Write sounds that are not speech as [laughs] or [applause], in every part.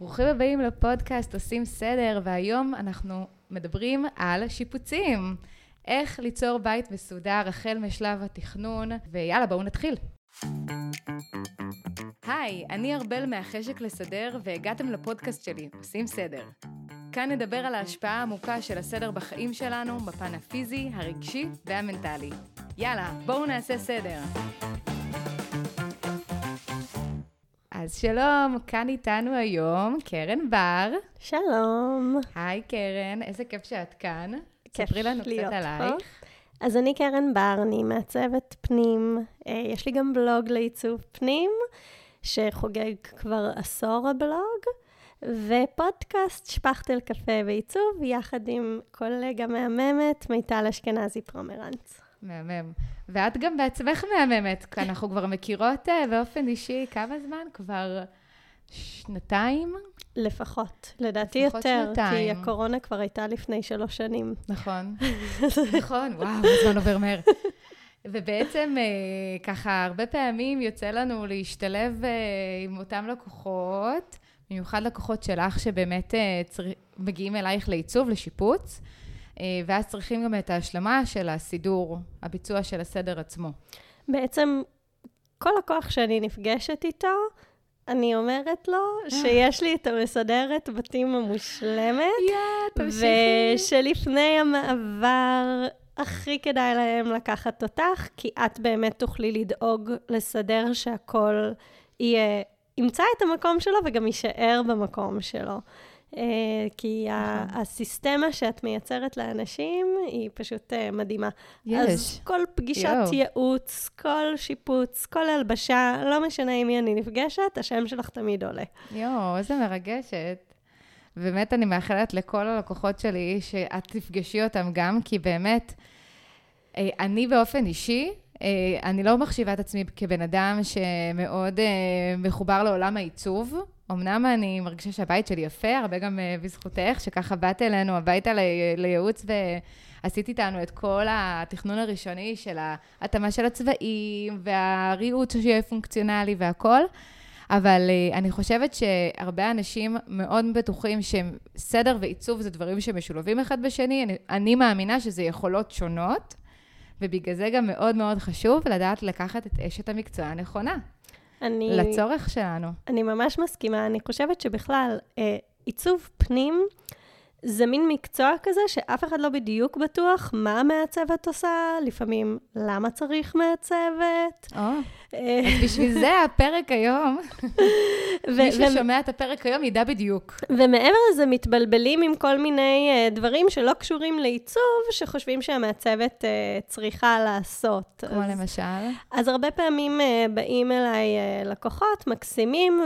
ברוכים הבאים לפודקאסט עושים סדר, והיום אנחנו מדברים על שיפוצים. איך ליצור בית מסודר החל משלב התכנון, ויאללה, בואו נתחיל. היי, אני ארבל מהחשק לסדר, והגעתם לפודקאסט שלי, עושים סדר. כאן נדבר על ההשפעה העמוקה של הסדר בחיים שלנו, בפן הפיזי, הרגשי והמנטלי. יאללה, בואו נעשה סדר. אז שלום, כאן איתנו היום קרן בר. שלום. היי קרן, איזה כיף שאת כאן. כיף ספרי לנו קצת עלייך. פה. אז אני קרן בר, אני מעצבת פנים. אה, יש לי גם בלוג לעיצוב פנים, שחוגג כבר עשור הבלוג, ופודקאסט שפכטל קפה ועיצוב, יחד עם קולגה מהממת, מיטל אשכנזי פרומרנץ. מהמם. ואת גם בעצמך מהממת, כי אנחנו כבר מכירות אה, באופן אישי כמה זמן? כבר שנתיים? לפחות. לדעתי לפחות יותר, שנתיים. כי הקורונה כבר הייתה לפני שלוש שנים. נכון. [laughs] נכון, וואו, הזמן עובר מהר. ובעצם אה, ככה, הרבה פעמים יוצא לנו להשתלב אה, עם אותם לקוחות, במיוחד לקוחות שלך שבאמת. מגיעים אלייך לעיצוב, לשיפוץ, ואז צריכים גם את ההשלמה של הסידור, הביצוע של הסדר עצמו. בעצם, כל לקוח שאני נפגשת איתו, אני אומרת לו שיש לי את המסדרת בתים המושלמת, יא, ושלפני המעבר הכי כדאי להם לקחת אותך, כי את באמת תוכלי לדאוג לסדר שהכל יהיה, ימצא את המקום שלו וגם יישאר במקום שלו. אה, כי נכון. הסיסטמה שאת מייצרת לאנשים היא פשוט אה, מדהימה. יש. אז כל פגישת. ייעוץ, כל שיפוץ, כל הלבשה, לא משנה עם מי אני נפגשת, השם שלך תמיד עולה. יואו, איזה מרגשת. באמת, אני מאחלת לכל הלקוחות שלי שאת תפגשי אותם גם, כי באמת, אה, אני באופן אישי, אני לא מחשיבה את עצמי כבן אדם שמאוד מחובר לעולם העיצוב. אמנם אני מרגישה שהבית שלי יפה, הרבה גם אה, בזכותך, שככה באת אלינו הביתה לי- לייעוץ ועשית איתנו את כל התכנון הראשוני של ההתאמה של הצבעים והריהוט שיהיה פונקציונלי והכל. אבל uh, אני חושבת שהרבה אנשים מאוד בטוחים שסדר ועיצוב זה דברים שמשולבים אחד בשני. אני, אני מאמינה שזה יכולות שונות, ובגלל זה גם מאוד מאוד חשוב לדעת לקחת את אשת המקצוע הנכונה, אני... לצורך שלנו. אני ממש מסכימה. אני חושבת שבכלל, אה, עיצוב פנים זה מין מקצוע כזה שאף אחד לא בדיוק בטוח מה המעצבת עושה, לפעמים למה צריך מעצבת. או, אה, אז בשביל זה הפרק היום, [laughs] מי ששומע את הפרק היום ידע בדיוק. ומעבר לזה, מתבלבלים עם כל מיני אה, דברים שלא קשורים לעיצוב, שחושבים שהמעצבת אה, צריכה לעשות. כמו אז- למשל. אז הרבה פעמים uh, באים אליי uh, לקוחות מקסימים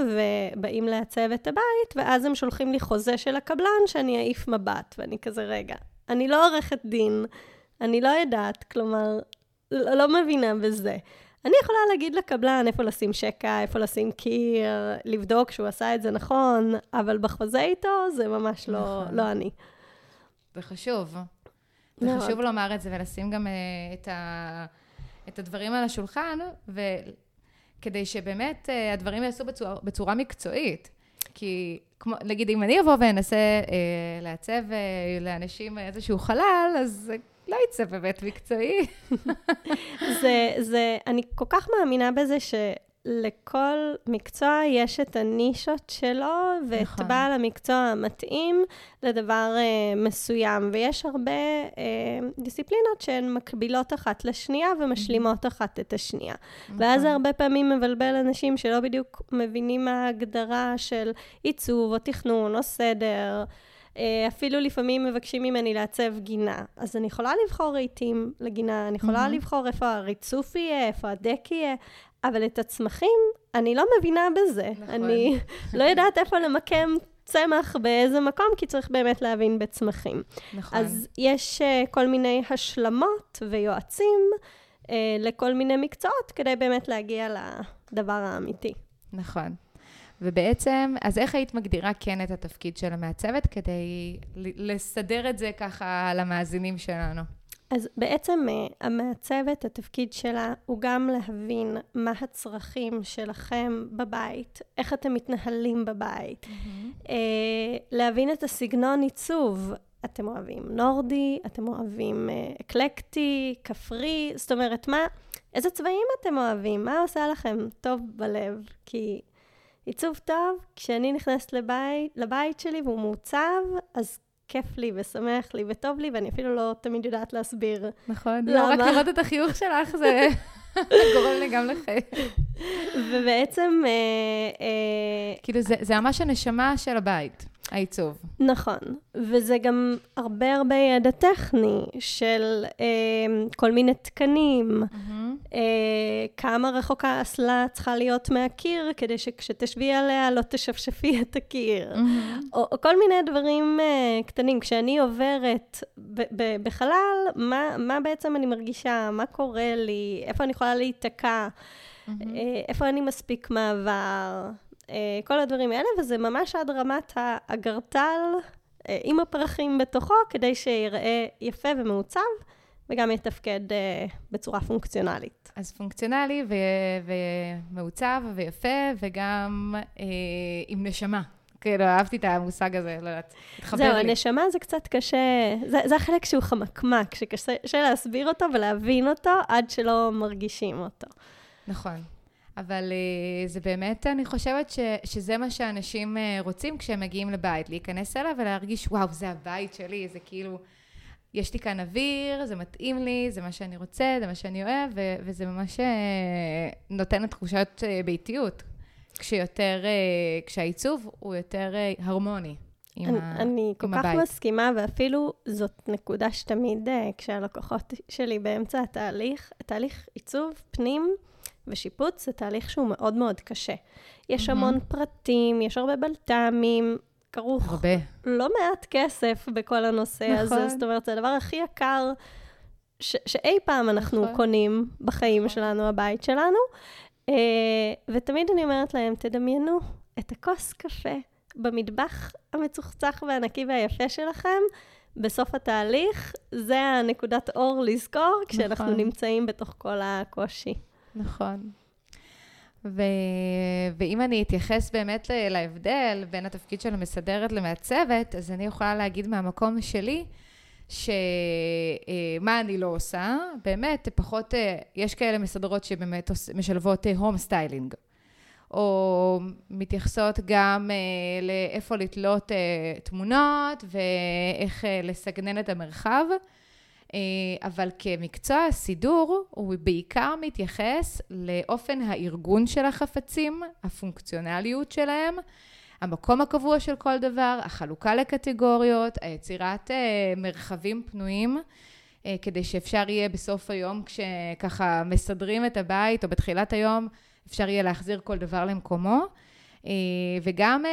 ובאים לעצב את הבית, ואז הם שולחים לי חוזה של הקבלן שאני אעיף מבט, ואני כזה, רגע, אני לא עורכת דין, אני לא יודעת, כלומר, לא, לא מבינה בזה. אני יכולה להגיד לקבלן איפה לשים שקע, איפה לשים קיר, לבדוק שהוא עשה את זה נכון, אבל בחוזה איתו זה ממש לא, נכון. לא אני. זה חשוב. זה. חשוב לומר את זה ולשים גם אה, את, ה, את הדברים על השולחן, וכדי שבאמת אה, הדברים ייעשו בצורה, בצורה מקצועית. כי, כמו, נגיד, אם אני אבוא ואנסה אה, לעצב אה, לאנשים איזשהו חלל, אז זה לא יצא באמת מקצועי. [laughs] זה, זה, אני כל כך מאמינה בזה שלכל מקצוע יש את הנישות שלו, ואת נכון. בעל המקצוע המתאים לדבר אה, מסוים. ויש הרבה אה, דיסציפלינות שהן מקבילות אחת לשנייה ומשלימות אחת את השנייה. ואז זה הרבה פעמים מבלבל אנשים שלא בדיוק מבינים מה ההגדרה של עיצוב או תכנון או סדר. אה, אפילו לפעמים מבקשים ממני לעצב גינה. אז אני יכולה לבחור רהיטים לגינה, אני יכולה מהמם. לבחור איפה הריצוף יהיה, איפה הדק יהיה, אבל את הצמחים, אני לא מבינה בזה. נכון. אני [laughs] לא יודעת איפה למקם צמח באיזה מקום, כי צריך באמת להבין בצמחים. נכון. אז יש uh, כל מיני השלמות ויועצים uh, לכל מיני מקצועות, כדי באמת להגיע לדבר האמיתי. נכון. ובעצם, אז איך היית מגדירה כן את התפקיד של המעצבת כדי לסדר את זה ככה למאזינים שלנו? אז בעצם אה, המעצבת, התפקיד שלה הוא גם להבין מה הצרכים שלכם בבית, איך אתם מתנהלים בבית, mm-hmm. להבין את הסגנון עיצוב. אתם אוהבים נורדי, אתם אוהבים אה, אקלקטי, כפרי, זאת אומרת, מה, איזה צבעים אתם אוהבים? מה עושה לכם טוב בלב? כי עיצוב טוב, כשאני נכנסת לבית, לבית שלי והוא מעוצב, אז כיף לי ושמח לי וטוב לי, ואני אפילו לא תמיד יודעת להסביר. נכון, לא, רק לראות את החיוך שלך זה [laughs] גורם לי גם לחיים. ובעצם... אה, אה, כאילו, זה ממש הנשמה של הבית. העיצוב. נכון, וזה גם הרבה הרבה ידע טכני של אה, כל מיני תקנים, mm-hmm. אה, כמה רחוקה אסלה צריכה להיות מהקיר, כדי שכשתשבי עליה לא תשפשפי [laughs] את הקיר, mm-hmm. או, או כל מיני דברים אה, קטנים. כשאני עוברת ב- ב- בחלל, מה, מה בעצם אני מרגישה, מה קורה לי, איפה אני יכולה להיתקע, mm-hmm. אה, איפה אני מספיק מעבר. אה, כל הדברים האלה, וזה ממש עד רמת האגרטל אה, עם הפרחים בתוכו, כדי שיראה יפה ומעוצב, וגם יתפקד אה, בצורה פונקציונלית. אז פונקציונלי ו- ומעוצב ויפה, וגם עם נשמה. כאילו, אהבתי את המושג הזה, לא יודעת, התחבר לי. זהו, הנשמה זה קצת קשה, זה, זה החלק שהוא חמקמק, שקשה להסביר אותו ולהבין אותו עד שלא מרגישים אותו. נכון. אבל uh, זה באמת, אני חושבת ש, שזה מה שאנשים uh, רוצים כשהם מגיעים לבית, להיכנס אליו ולהרגיש, וואו, זה הבית שלי, זה כאילו, יש לי כאן אוויר, זה מתאים לי, זה מה שאני רוצה, זה מה שאני אוהב, ו- וזה ממש uh, נותן תחושת uh, ביתיות, כשיותר, כשהעיצוב הוא יותר הרמוני. עם, אני, ה, אני עם כל כך מסכימה, ואפילו זאת נקודה שתמיד, כשהלקוחות שלי באמצע התהליך, התהליך עיצוב פנים, ושיפוץ זה תהליך שהוא מאוד מאוד קשה. יש mm-hmm. המון פרטים, יש הרבה בלת"מים, כרוך הרבה. לא מעט כסף בכל הנושא נכון. הזה. זאת אומרת, זה הדבר הכי יקר ש- שאי פעם אנחנו נכון. קונים בחיים נכון. שלנו, הבית שלנו. Uh, ותמיד אני אומרת להם, תדמיינו את הכוס קפה במטבח המצוחצח והנקי והיפה שלכם, בסוף התהליך, זה הנקודת אור לזכור כשאנחנו נכון. נמצאים בתוך כל הקושי. נכון. ו... ואם אני אתייחס באמת להבדל בין התפקיד של המסדרת למעצבת, אז אני יכולה להגיד מהמקום שלי, שמה אה, אני לא עושה, באמת, פחות, אה, יש כאלה מסדרות שבאמת משלבות home styling, או מתייחסות גם לאיפה לתלות תמונות ואיך לסגנן את המרחב. אה, אבל כמקצוע הסידור, הוא בעיקר מתייחס לאופן הארגון של החפצים, הפונקציונליות שלהם, המקום הקבוע של כל דבר, החלוקה לקטגוריות, היצירת אה, מרחבים פנויים, אה, כדי שאפשר יהיה בסוף היום, כשככה מסדרים את הבית, או בתחילת היום, אפשר יהיה להחזיר כל דבר למקומו. וגם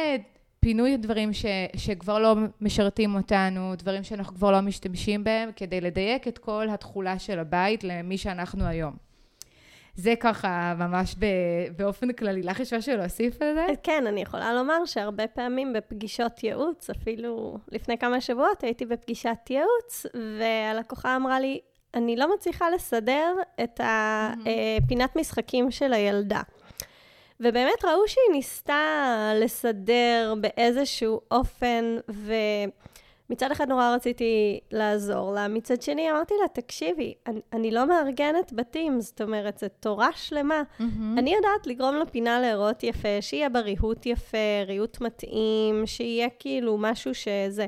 פינוי דברים ש, שכבר לא משרתים אותנו, דברים שאנחנו כבר לא משתמשים בהם, כדי לדייק את כל התכולה של הבית למי שאנחנו היום. זה ככה ממש ב, באופן כללי. לך יש משהו להוסיף על זה? כן, אני יכולה לומר שהרבה פעמים בפגישות ייעוץ, אפילו לפני כמה שבועות הייתי בפגישת ייעוץ, והלקוחה אמרה לי, אני לא מצליחה לסדר את הפינת אה, משחקים של הילדה. ובאמת ראו שהיא ניסתה לסדר באיזשהו אופן, ומצד אחד נורא רציתי לעזור לה, מצד שני אמרתי לה, תקשיבי, אני, אני לא מארגנת בתים, זאת אומרת, זו תורה שלמה. Mm-hmm. אני יודעת לגרום לפינה להיראות יפה, שיהיה בה ריהוט יפה, ריהוט מתאים, שיהיה כאילו משהו שזה...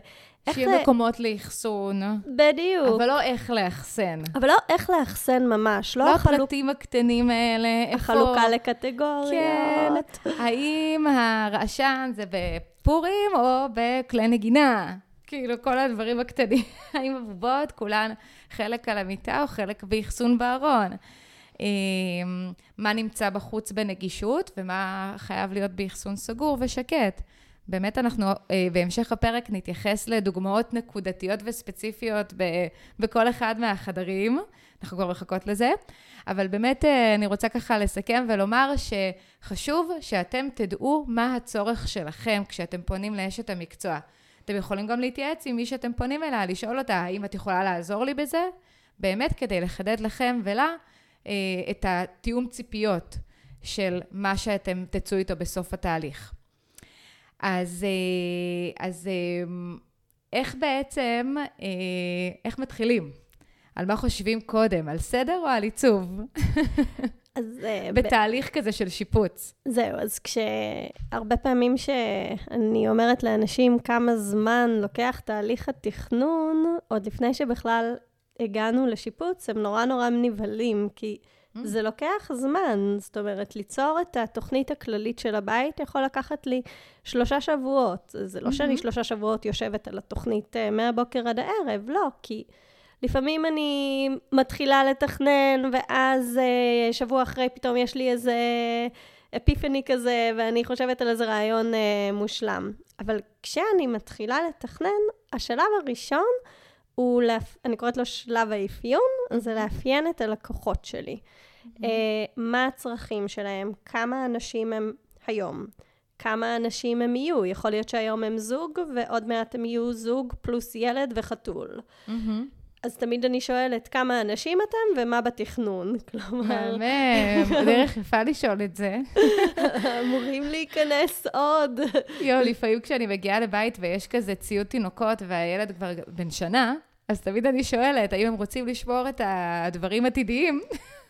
שיהיו לה... מקומות לאחסון. בדיוק. אבל לא איך לאחסן. אבל לא איך לאחסן ממש. לא, לא החלוק... הפרטים הקטנים האלה. החלוקה איפה... לקטגוריות. כן. האם הרעשן זה בפורים או בכלי נגינה? כאילו, כל הדברים הקטנים. [laughs] האם הבובות, כולן חלק על המיטה או חלק באחסון בארון? אמ, מה נמצא בחוץ בנגישות ומה חייב להיות באחסון סגור ושקט. באמת אנחנו אה, בהמשך הפרק נתייחס לדוגמאות נקודתיות וספציפיות ב, בכל אחד מהחדרים, אנחנו כבר מחכות לזה, אבל באמת אה, אני רוצה ככה לסכם ולומר שחשוב שאתם תדעו מה הצורך שלכם כשאתם פונים לאשת המקצוע. אתם יכולים גם להתייעץ עם מי שאתם פונים אליה, לשאול אותה, האם את יכולה לעזור לי בזה? באמת כדי לחדד לכם ולה אה, את התיאום ציפיות של מה שאתם תצאו איתו בסוף התהליך. אז, אה, אז אה, איך בעצם, אה, איך מתחילים? על מה חושבים קודם, על סדר או על עיצוב? אז... בתהליך ב... כזה של שיפוץ. זהו, אז כשהרבה פעמים שאני אומרת לאנשים כמה זמן לוקח תהליך התכנון, עוד לפני שבכלל הגענו לשיפוץ, הם נורא נורא נבהלים, כי. זה לוקח זמן. זאת אומרת, ליצור את התוכנית הכללית של הבית יכול לקחת לי שלושה שבועות. זה לא mm-hmm. שאני שלושה שבועות יושבת על התוכנית uh, מהבוקר עד הערב, לא, כי... לפעמים אני מתחילה לתכנן, ואז uh, שבוע אחרי פתאום יש לי איזה אפיפני כזה, ואני חושבת על איזה רעיון uh, מושלם. אבל כשאני מתחילה לתכנן, השלב הראשון הוא, להפ... אני קוראת לו שלב האפיון, זה לאפיין את הלקוחות שלי. Mm-hmm. Uh, מה הצרכים שלהם, כמה אנשים הם היום, כמה אנשים הם יהיו. יכול להיות שהיום הם זוג, ועוד מעט הם יהיו זוג פלוס ילד וחתול. Mm-hmm. אז תמיד אני שואלת, כמה אנשים אתם ומה בתכנון? [laughs] כלומר... מהמם, [laughs] דרך יפה לשאול את זה. [laughs] אמורים להיכנס עוד. יואו, לפעמים כשאני מגיעה לבית ויש כזה ציוד תינוקות והילד כבר בן שנה, אז תמיד אני שואלת, האם הם רוצים לשמור את הדברים עתידיים?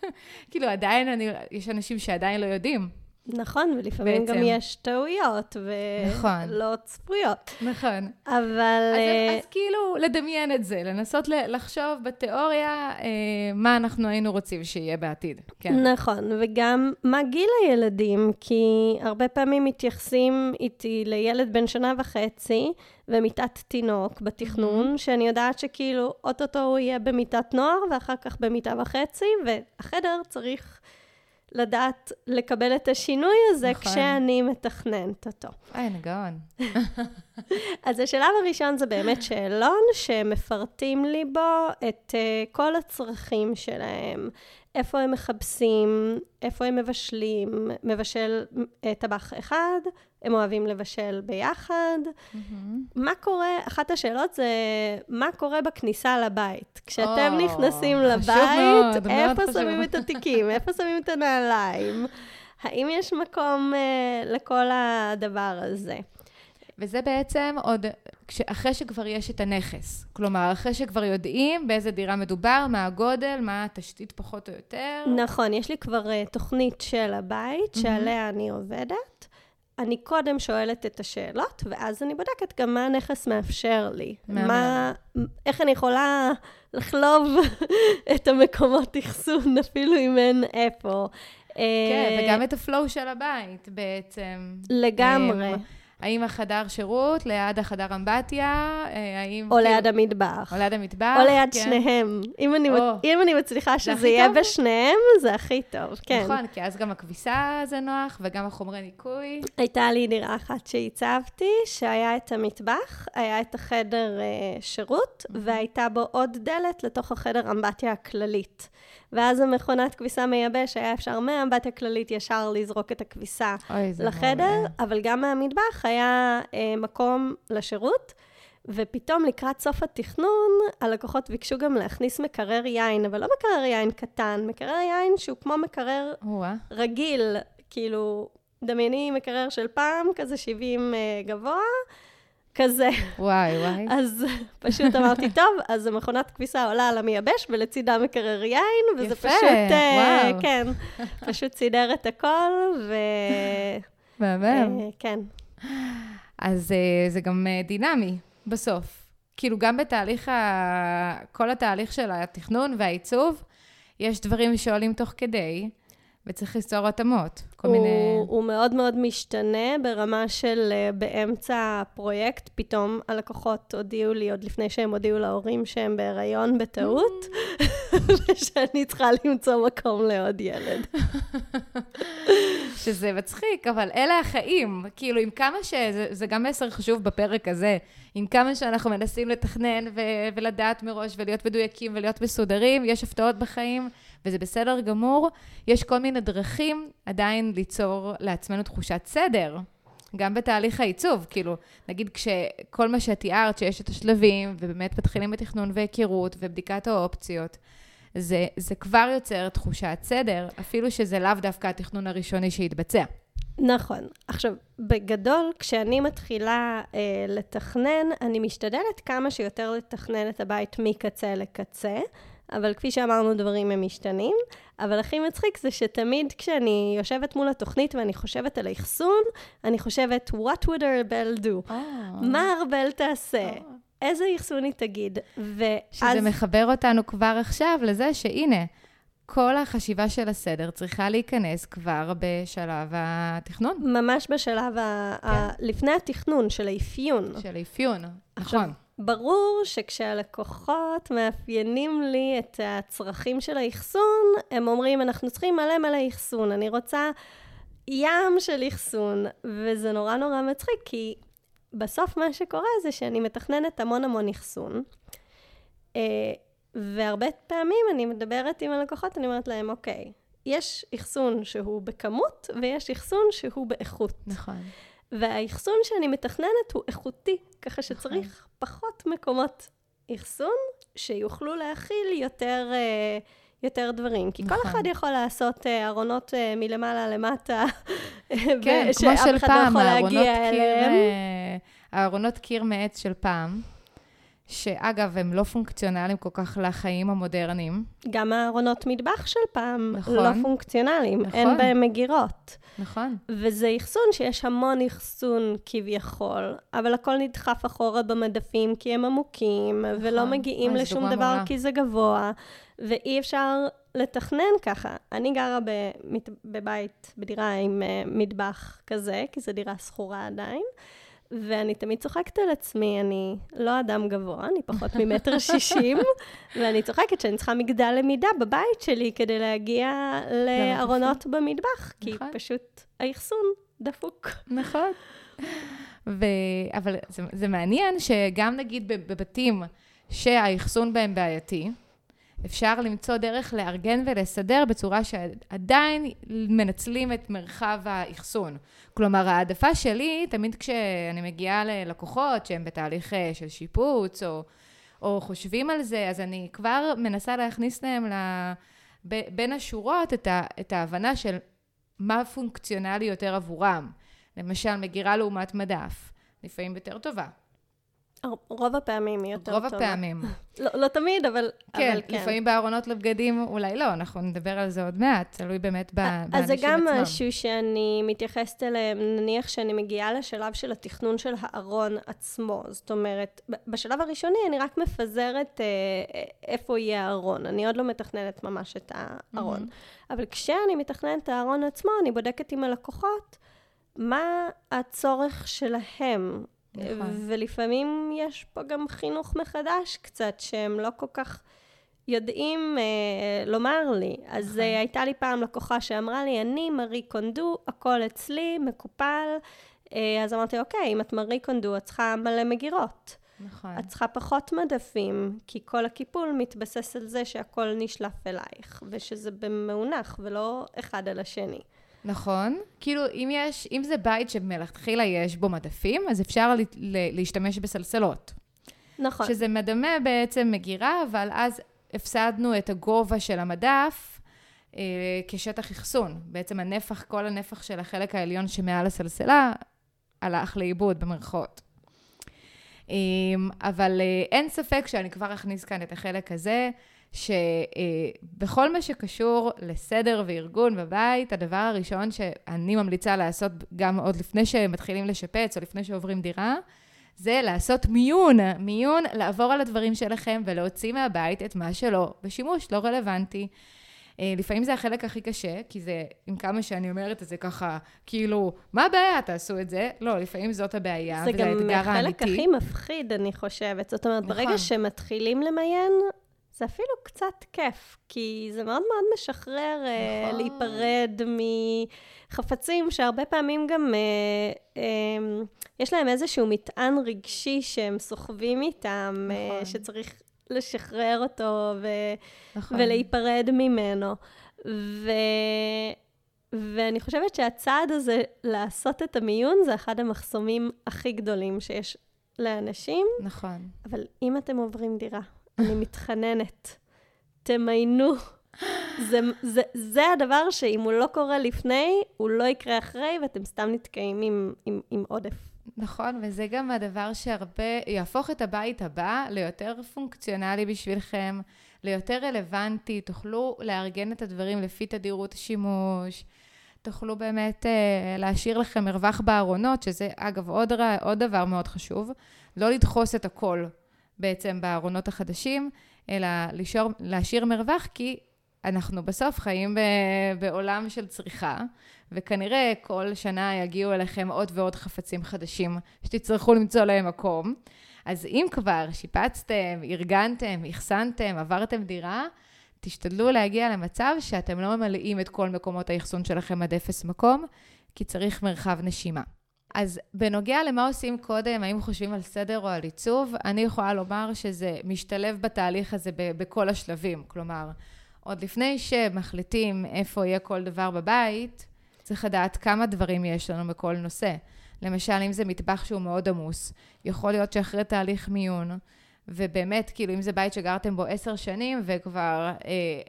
[laughs] כאילו, עדיין אני, יש אנשים שעדיין לא יודעים. נכון, ולפעמים בעצם. גם יש טעויות. ולא נכון. צפויות. נכון. אבל... אז, uh... אז כאילו, לדמיין את זה, לנסות לחשוב בתיאוריה uh, מה אנחנו היינו רוצים שיהיה בעתיד. כן. נכון, וגם מה גיל הילדים, כי הרבה פעמים מתייחסים איתי לילד בן שנה וחצי, ומיטת תינוק בתכנון, mm-hmm. שאני יודעת שכאילו, אוטוטו הוא יהיה במיטת נוער, ואחר כך במיטה וחצי, והחדר צריך... לדעת לקבל את השינוי הזה נכון. כשאני מתכננת אותו. אוי, נגעון. [laughs] אז השלב הראשון זה באמת שאלון שמפרטים לי בו את uh, כל הצרכים שלהם, איפה הם מכבסים, איפה הם מבשלים, מבשל uh, טבח אחד, הם אוהבים לבשל ביחד. Mm-hmm. מה קורה, אחת השאלות זה, מה קורה בכניסה לבית? כשאתם oh, נכנסים לבית, איפה שמים את התיקים? איפה שמים את הנעליים? האם יש מקום uh, לכל הדבר הזה? וזה בעצם עוד אחרי שכבר יש את הנכס. כלומר, אחרי שכבר יודעים באיזה דירה מדובר, מה הגודל, מה התשתית פחות או יותר. נכון, יש לי כבר uh, תוכנית של הבית, שעליה אני עובדת. אני קודם שואלת את השאלות, ואז אני בודקת גם מה הנכס מאפשר לי. מה, איך אני יכולה לחלוב [laughs] את המקומות אחסון, אפילו אם אין איפה. כן, אה, וגם את הפלואו של הבית בעצם. לגמרי. האם החדר שירות ליד החדר אמבטיה, אה, האם... או כאילו... ליד המטבח. או ליד המטבח, או ליד כן. שניהם. אם אני, או. אם אני מצליחה שזה יהיה טוב? בשניהם, זה הכי טוב, כן. נכון, כי אז גם הכביסה זה נוח, וגם החומרי ניקוי. הייתה לי דירה אחת שהצבתי, שהיה את המטבח, היה את החדר uh, שירות. והייתה בו עוד דלת לתוך החדר אמבטיה הכללית. ואז המכונת כביסה מייבש, היה אפשר מהאמבטיה הכללית ישר לזרוק את הכביסה אוי, לחדר, מורה. אבל גם מהמטבח היה אה, מקום לשירות. ופתאום לקראת סוף התכנון, הלקוחות ביקשו גם להכניס מקרר יין, אבל לא מקרר יין קטן, מקרר יין שהוא כמו מקרר רגיל, כאילו, דמייני מקרר של פעם, כזה 70 uh, גבוה, כזה. וואי, וואי. אז פשוט אמרתי, טוב, אז המכונת כביסה עולה על המייבש, ולצידה מקרר יין, וזה יפה, פשוט... יפה, אה, וואו. כן, פשוט סידר את הכל, ו... מהמם. אה, כן. אז אה, זה גם דינמי בסוף. כאילו, גם בתהליך, ה... כל התהליך של התכנון והעיצוב, יש דברים שעולים תוך כדי. וצריך ליצור התאמות, כל הוא, מיני... הוא מאוד מאוד משתנה ברמה של uh, באמצע הפרויקט, פתאום הלקוחות הודיעו לי, עוד לפני שהם הודיעו להורים שהם בהיריון בטעות, [laughs] ושאני צריכה למצוא מקום לעוד ילד. שזה מצחיק, אבל אלה החיים. כאילו, עם כמה ש... זה, זה גם מסר חשוב בפרק הזה. עם כמה שאנחנו מנסים לתכנן ו- ולדעת מראש ולהיות מדויקים ולהיות מסודרים, יש הפתעות בחיים. וזה בסדר גמור. יש כל מיני דרכים עדיין ליצור לעצמנו תחושת סדר. גם בתהליך העיצוב, כאילו, נגיד כשכל מה שתיארת, שיש את השלבים, ובאמת מתחילים בתכנון והיכרות ובדיקת האופציות, זה, זה כבר יוצר תחושת סדר, אפילו שזה לאו דווקא התכנון הראשוני שהתבצע. נכון. עכשיו, בגדול, כשאני מתחילה אה, לתכנן, אני משתדלת כמה שיותר לתכנן את הבית מקצה לקצה, אבל כפי שאמרנו, דברים הם משתנים. אבל הכי מצחיק זה שתמיד כשאני יושבת מול התוכנית ואני חושבת על האחסון, אני חושבת, what would ארבל do? Oh. מה ארבל תעשה? Oh. איזה אחסון היא תגיד? ואז... שזה מחבר אותנו כבר עכשיו לזה שהנה, כל החשיבה של הסדר צריכה להיכנס כבר בשלב התכנון. ממש בשלב, כן. ה... לפני התכנון, של האפיון. של האפיון, נכון. ברור שכשהלקוחות מאפיינים לי את הצרכים של האחסון, הם אומרים, אנחנו צריכים מלא מלא אחסון, אני רוצה ים של אחסון, וזה נורא נורא מצחיק, כי בסוף מה שקורה זה שאני מתכננת המון המון אחסון, אה, והרבה פעמים אני מדברת עם הלקוחות, אני אומרת להם, אוקיי, יש אחסון שהוא בכמות, ויש אחסון שהוא באיכות. נכון. והאחסון שאני מתכננת הוא איכותי, ככה שצריך נכון. פחות מקומות אחסון שיוכלו להכיל יותר, אה, יותר דברים. כי נכון. כל אחד יכול לעשות אה, ארונות אה, מלמעלה למטה, כן, כמו של לא פעם, הארונות קיר, הארונות קיר מעץ של פעם. שאגב, הם לא פונקציונליים כל כך לחיים המודרניים. גם הארונות מטבח של פעם נכון, לא פונקציונליים, נכון, אין בהם מגירות. נכון. וזה אחסון שיש המון אחסון כביכול, אבל הכל נדחף אחורה במדפים כי הם עמוקים, נכון. ולא מגיעים לשום דבר מורה. כי זה גבוה, ואי אפשר לתכנן ככה. אני גרה במת... בבית, בדירה עם uh, מטבח כזה, כי זו דירה שכורה עדיין. ואני תמיד צוחקת על עצמי, אני לא אדם גבוה, אני פחות ממטר שישים, [laughs] ואני צוחקת שאני צריכה מגדל למידה בבית שלי כדי להגיע לארונות במטבח, כי נכון. פשוט האחסון דפוק. נכון. ו... אבל זה, זה מעניין שגם נגיד בבתים שהאחסון בהם בעייתי, אפשר למצוא דרך לארגן ולסדר בצורה שעדיין מנצלים את מרחב האחסון. כלומר, העדפה שלי, תמיד כשאני מגיעה ללקוחות שהם בתהליך אה, של שיפוץ, או, או חושבים על זה, אז אני כבר מנסה להכניס להם ל... בין השורות את, ה, את ההבנה של מה פונקציונלי יותר עבורם. למשל, מגירה לעומת מדף, לפעמים יותר טובה. רוב הפעמים היא יותר טובה. רוב הפעמים. לא, לא תמיד, אבל כן. אבל כן, לפעמים בארונות לבגדים אולי לא, אנחנו נדבר על זה עוד מעט, תלוי באמת באנשים עצמם. אז זה גם עצמם. משהו שאני מתייחסת אליהם, נניח שאני מגיעה לשלב של התכנון של הארון עצמו. זאת אומרת, בשלב הראשוני אני רק מפזרת אה, איפה יהיה הארון, אני עוד לא מתכננת ממש את הארון. Mm-hmm. אבל כשאני מתכננת את הארון עצמו, אני בודקת עם הלקוחות מה הצורך שלהם. נכון. ולפעמים יש פה גם חינוך מחדש קצת, שהם לא כל כך יודעים אה, לומר לי. אז נכון. אה, הייתה לי פעם לקוחה שאמרה לי, אני מארי קונדו, הכל אצלי, מקופל. אה, אז אמרתי, אוקיי, אם את מארי קונדו, את צריכה מלא מגירות. נכון. את צריכה פחות מדפים, כי כל הקיפול מתבסס על זה שהכל נשלף אלייך, ושזה במאונח ולא אחד על השני. נכון. כאילו, אם יש, אם זה בית שמלכתחילה יש בו מדפים, אז אפשר ל, ל, להשתמש בסלסלות. נכון. שזה מדמה בעצם מגירה, אבל אז הפסדנו את הגובה של המדף אה, כשטח אחסון. בעצם הנפח, כל הנפח של החלק העליון שמעל הסלסלה, הלך לאיבוד במרכאות. אה, אבל אה, אין ספק שאני כבר אכניס כאן את החלק הזה. שבכל מה שקשור לסדר וארגון בבית, הדבר הראשון שאני ממליצה לעשות גם עוד לפני שמתחילים לשפץ או לפני שעוברים דירה, זה לעשות מיון, מיון, לעבור על הדברים שלכם ולהוציא מהבית את מה שלא בשימוש, לא רלוונטי. אה, לפעמים זה החלק הכי קשה, כי זה, עם כמה שאני אומרת את זה ככה, כאילו, מה הבעיה, תעשו את זה? לא, לפעמים זאת הבעיה, וזה האתגר האמיתי. זה גם החלק הכי מפחיד, אני חושבת. זאת אומרת, נכון. ברגע שמתחילים למיין, זה אפילו קצת כיף, כי זה מאוד מאוד משחרר אה, נכון. uh, להיפרד מחפצים שהרבה פעמים גם uh, um, יש להם איזשהו מטען רגשי שהם סוחבים איתם, נכון. uh, שצריך לשחרר אותו ו- נכון. ולהיפרד ממנו. ו... ואני חושבת שהצעד הזה לעשות את המיון זה אחד המחסומים הכי גדולים שיש לאנשים. נכון. אבל אם אתם עוברים דירה, אני מתחננת, תמיינו. זה, זה, זה הדבר שאם הוא לא קורה לפני, הוא לא יקרה אחרי, ואתם סתם נתקעים עם, עם, עם עודף. נכון, וזה גם הדבר שהרבה, יהפוך את הבית הבא ליותר פונקציונלי בשבילכם, ליותר רלוונטי, תוכלו לארגן את הדברים לפי תדירות השימוש, תוכלו באמת אה, להשאיר לכם מרווח בארונות, שזה אגב עוד, עוד דבר מאוד חשוב, לא לדחוס את הכל בעצם בארונות החדשים, אלא לשאר, להשאיר מרווח, כי אנחנו בסוף חיים ב, בעולם של צריכה, וכנראה כל שנה יגיעו אליכם עוד ועוד חפצים חדשים שתצטרכו למצוא להם מקום. אז אם כבר שיפצתם, ארגנתם, אחסנתם, עברתם דירה, תשתדלו להגיע למצב שאתם לא ממלאים את כל מקומות האחסון שלכם עד אפס מקום, כי צריך מרחב נשימה. אז בנוגע למה עושים קודם, האם חושבים על סדר או על עיצוב, אני יכולה לומר שזה משתלב בתהליך הזה בכל השלבים. כלומר, עוד לפני שמחליטים איפה יהיה כל דבר בבית, צריך לדעת כמה דברים יש לנו בכל נושא. למשל, אם זה מטבח שהוא מאוד עמוס, יכול להיות שאחרי תהליך מיון, ובאמת, כאילו, אם זה בית שגרתם בו עשר שנים וכבר אה,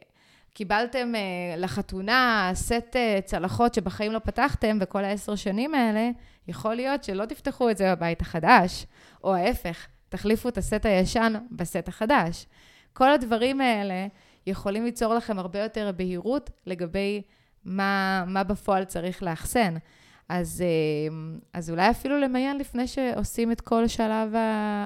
קיבלתם אה, לחתונה סט אה, צלחות שבחיים לא פתחתם בכל העשר שנים האלה, יכול להיות שלא תפתחו את זה בבית החדש, או ההפך, תחליפו את הסט הישן בסט החדש. כל הדברים האלה יכולים ליצור לכם הרבה יותר בהירות לגבי מה, מה בפועל צריך לאחסן. אז, אה, אז אולי אפילו למיין לפני שעושים את כל שלב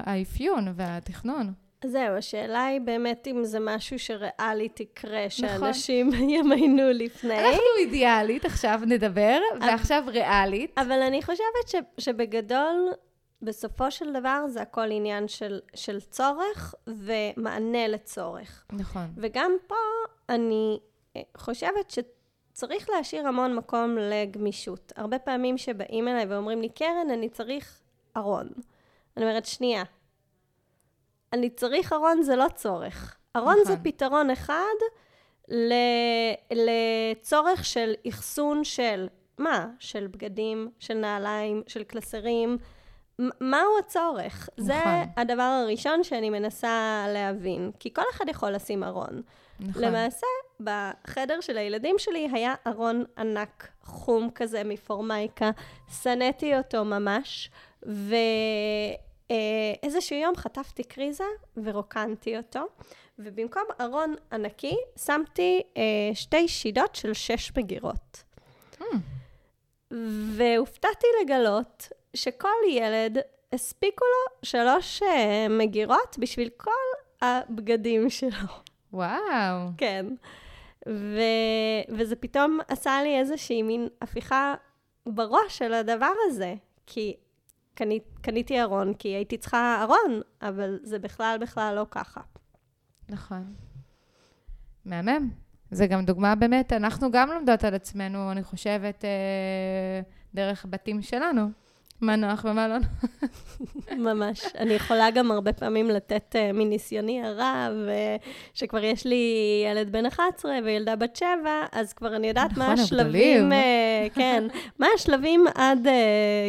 האפיון והתכנון. זהו, השאלה היא באמת אם זה משהו שריאלית יקרה, נכון. שאנשים נכון. [laughs] ימיינו לפני. אנחנו אידיאלית, עכשיו נדבר, ועכשיו ריאלית. אבל אני חושבת ש, שבגדול, בסופו של דבר זה הכל עניין של, של צורך ומענה לצורך. נכון. וגם פה אני אה, חושבת שצריך להשאיר המון מקום לגמישות. הרבה פעמים שבאים אליי ואומרים לי, קרן, אני צריך ארון. אני אומרת, שנייה, אני צריך ארון זה לא צורך. ארון נכון. זה פתרון אחד לצורך של אחסון של מה? של בגדים, של נעליים, של קלסרים. מהו הצורך? נכון. זה הדבר הראשון שאני מנסה להבין. כי כל אחד יכול לשים ארון. נכון. למעשה, בחדר של הילדים שלי היה ארון ענק, חום כזה מפורמייקה. שנאתי אותו ממש, ו... אה, איזשהו יום חטפתי קריזה ורוקנתי אותו, ובמקום ארון ענקי שמתי אה, שתי שידות של שש מגירות. Mm. והופתעתי לגלות שכל ילד, הספיקו לו שלוש אה, מגירות בשביל כל הבגדים שלו. וואו. כן. ו... וזה פתאום עשה לי איזושהי מין הפיכה בראש של הדבר הזה. כי קנית, קניתי ארון כי הייתי צריכה ארון, אבל זה בכלל בכלל לא ככה. נכון. מהמם. זה גם דוגמה באמת, אנחנו גם לומדות על עצמנו, אני חושבת, אה, דרך בתים שלנו. מה נוח ומה לא נוח. [laughs] ממש. אני יכולה גם הרבה פעמים לתת uh, מניסיוני הרב, uh, שכבר יש לי ילד בן 11 וילדה בת 7, אז כבר אני יודעת נכון, מה השלבים, uh, כן, מה השלבים עד uh,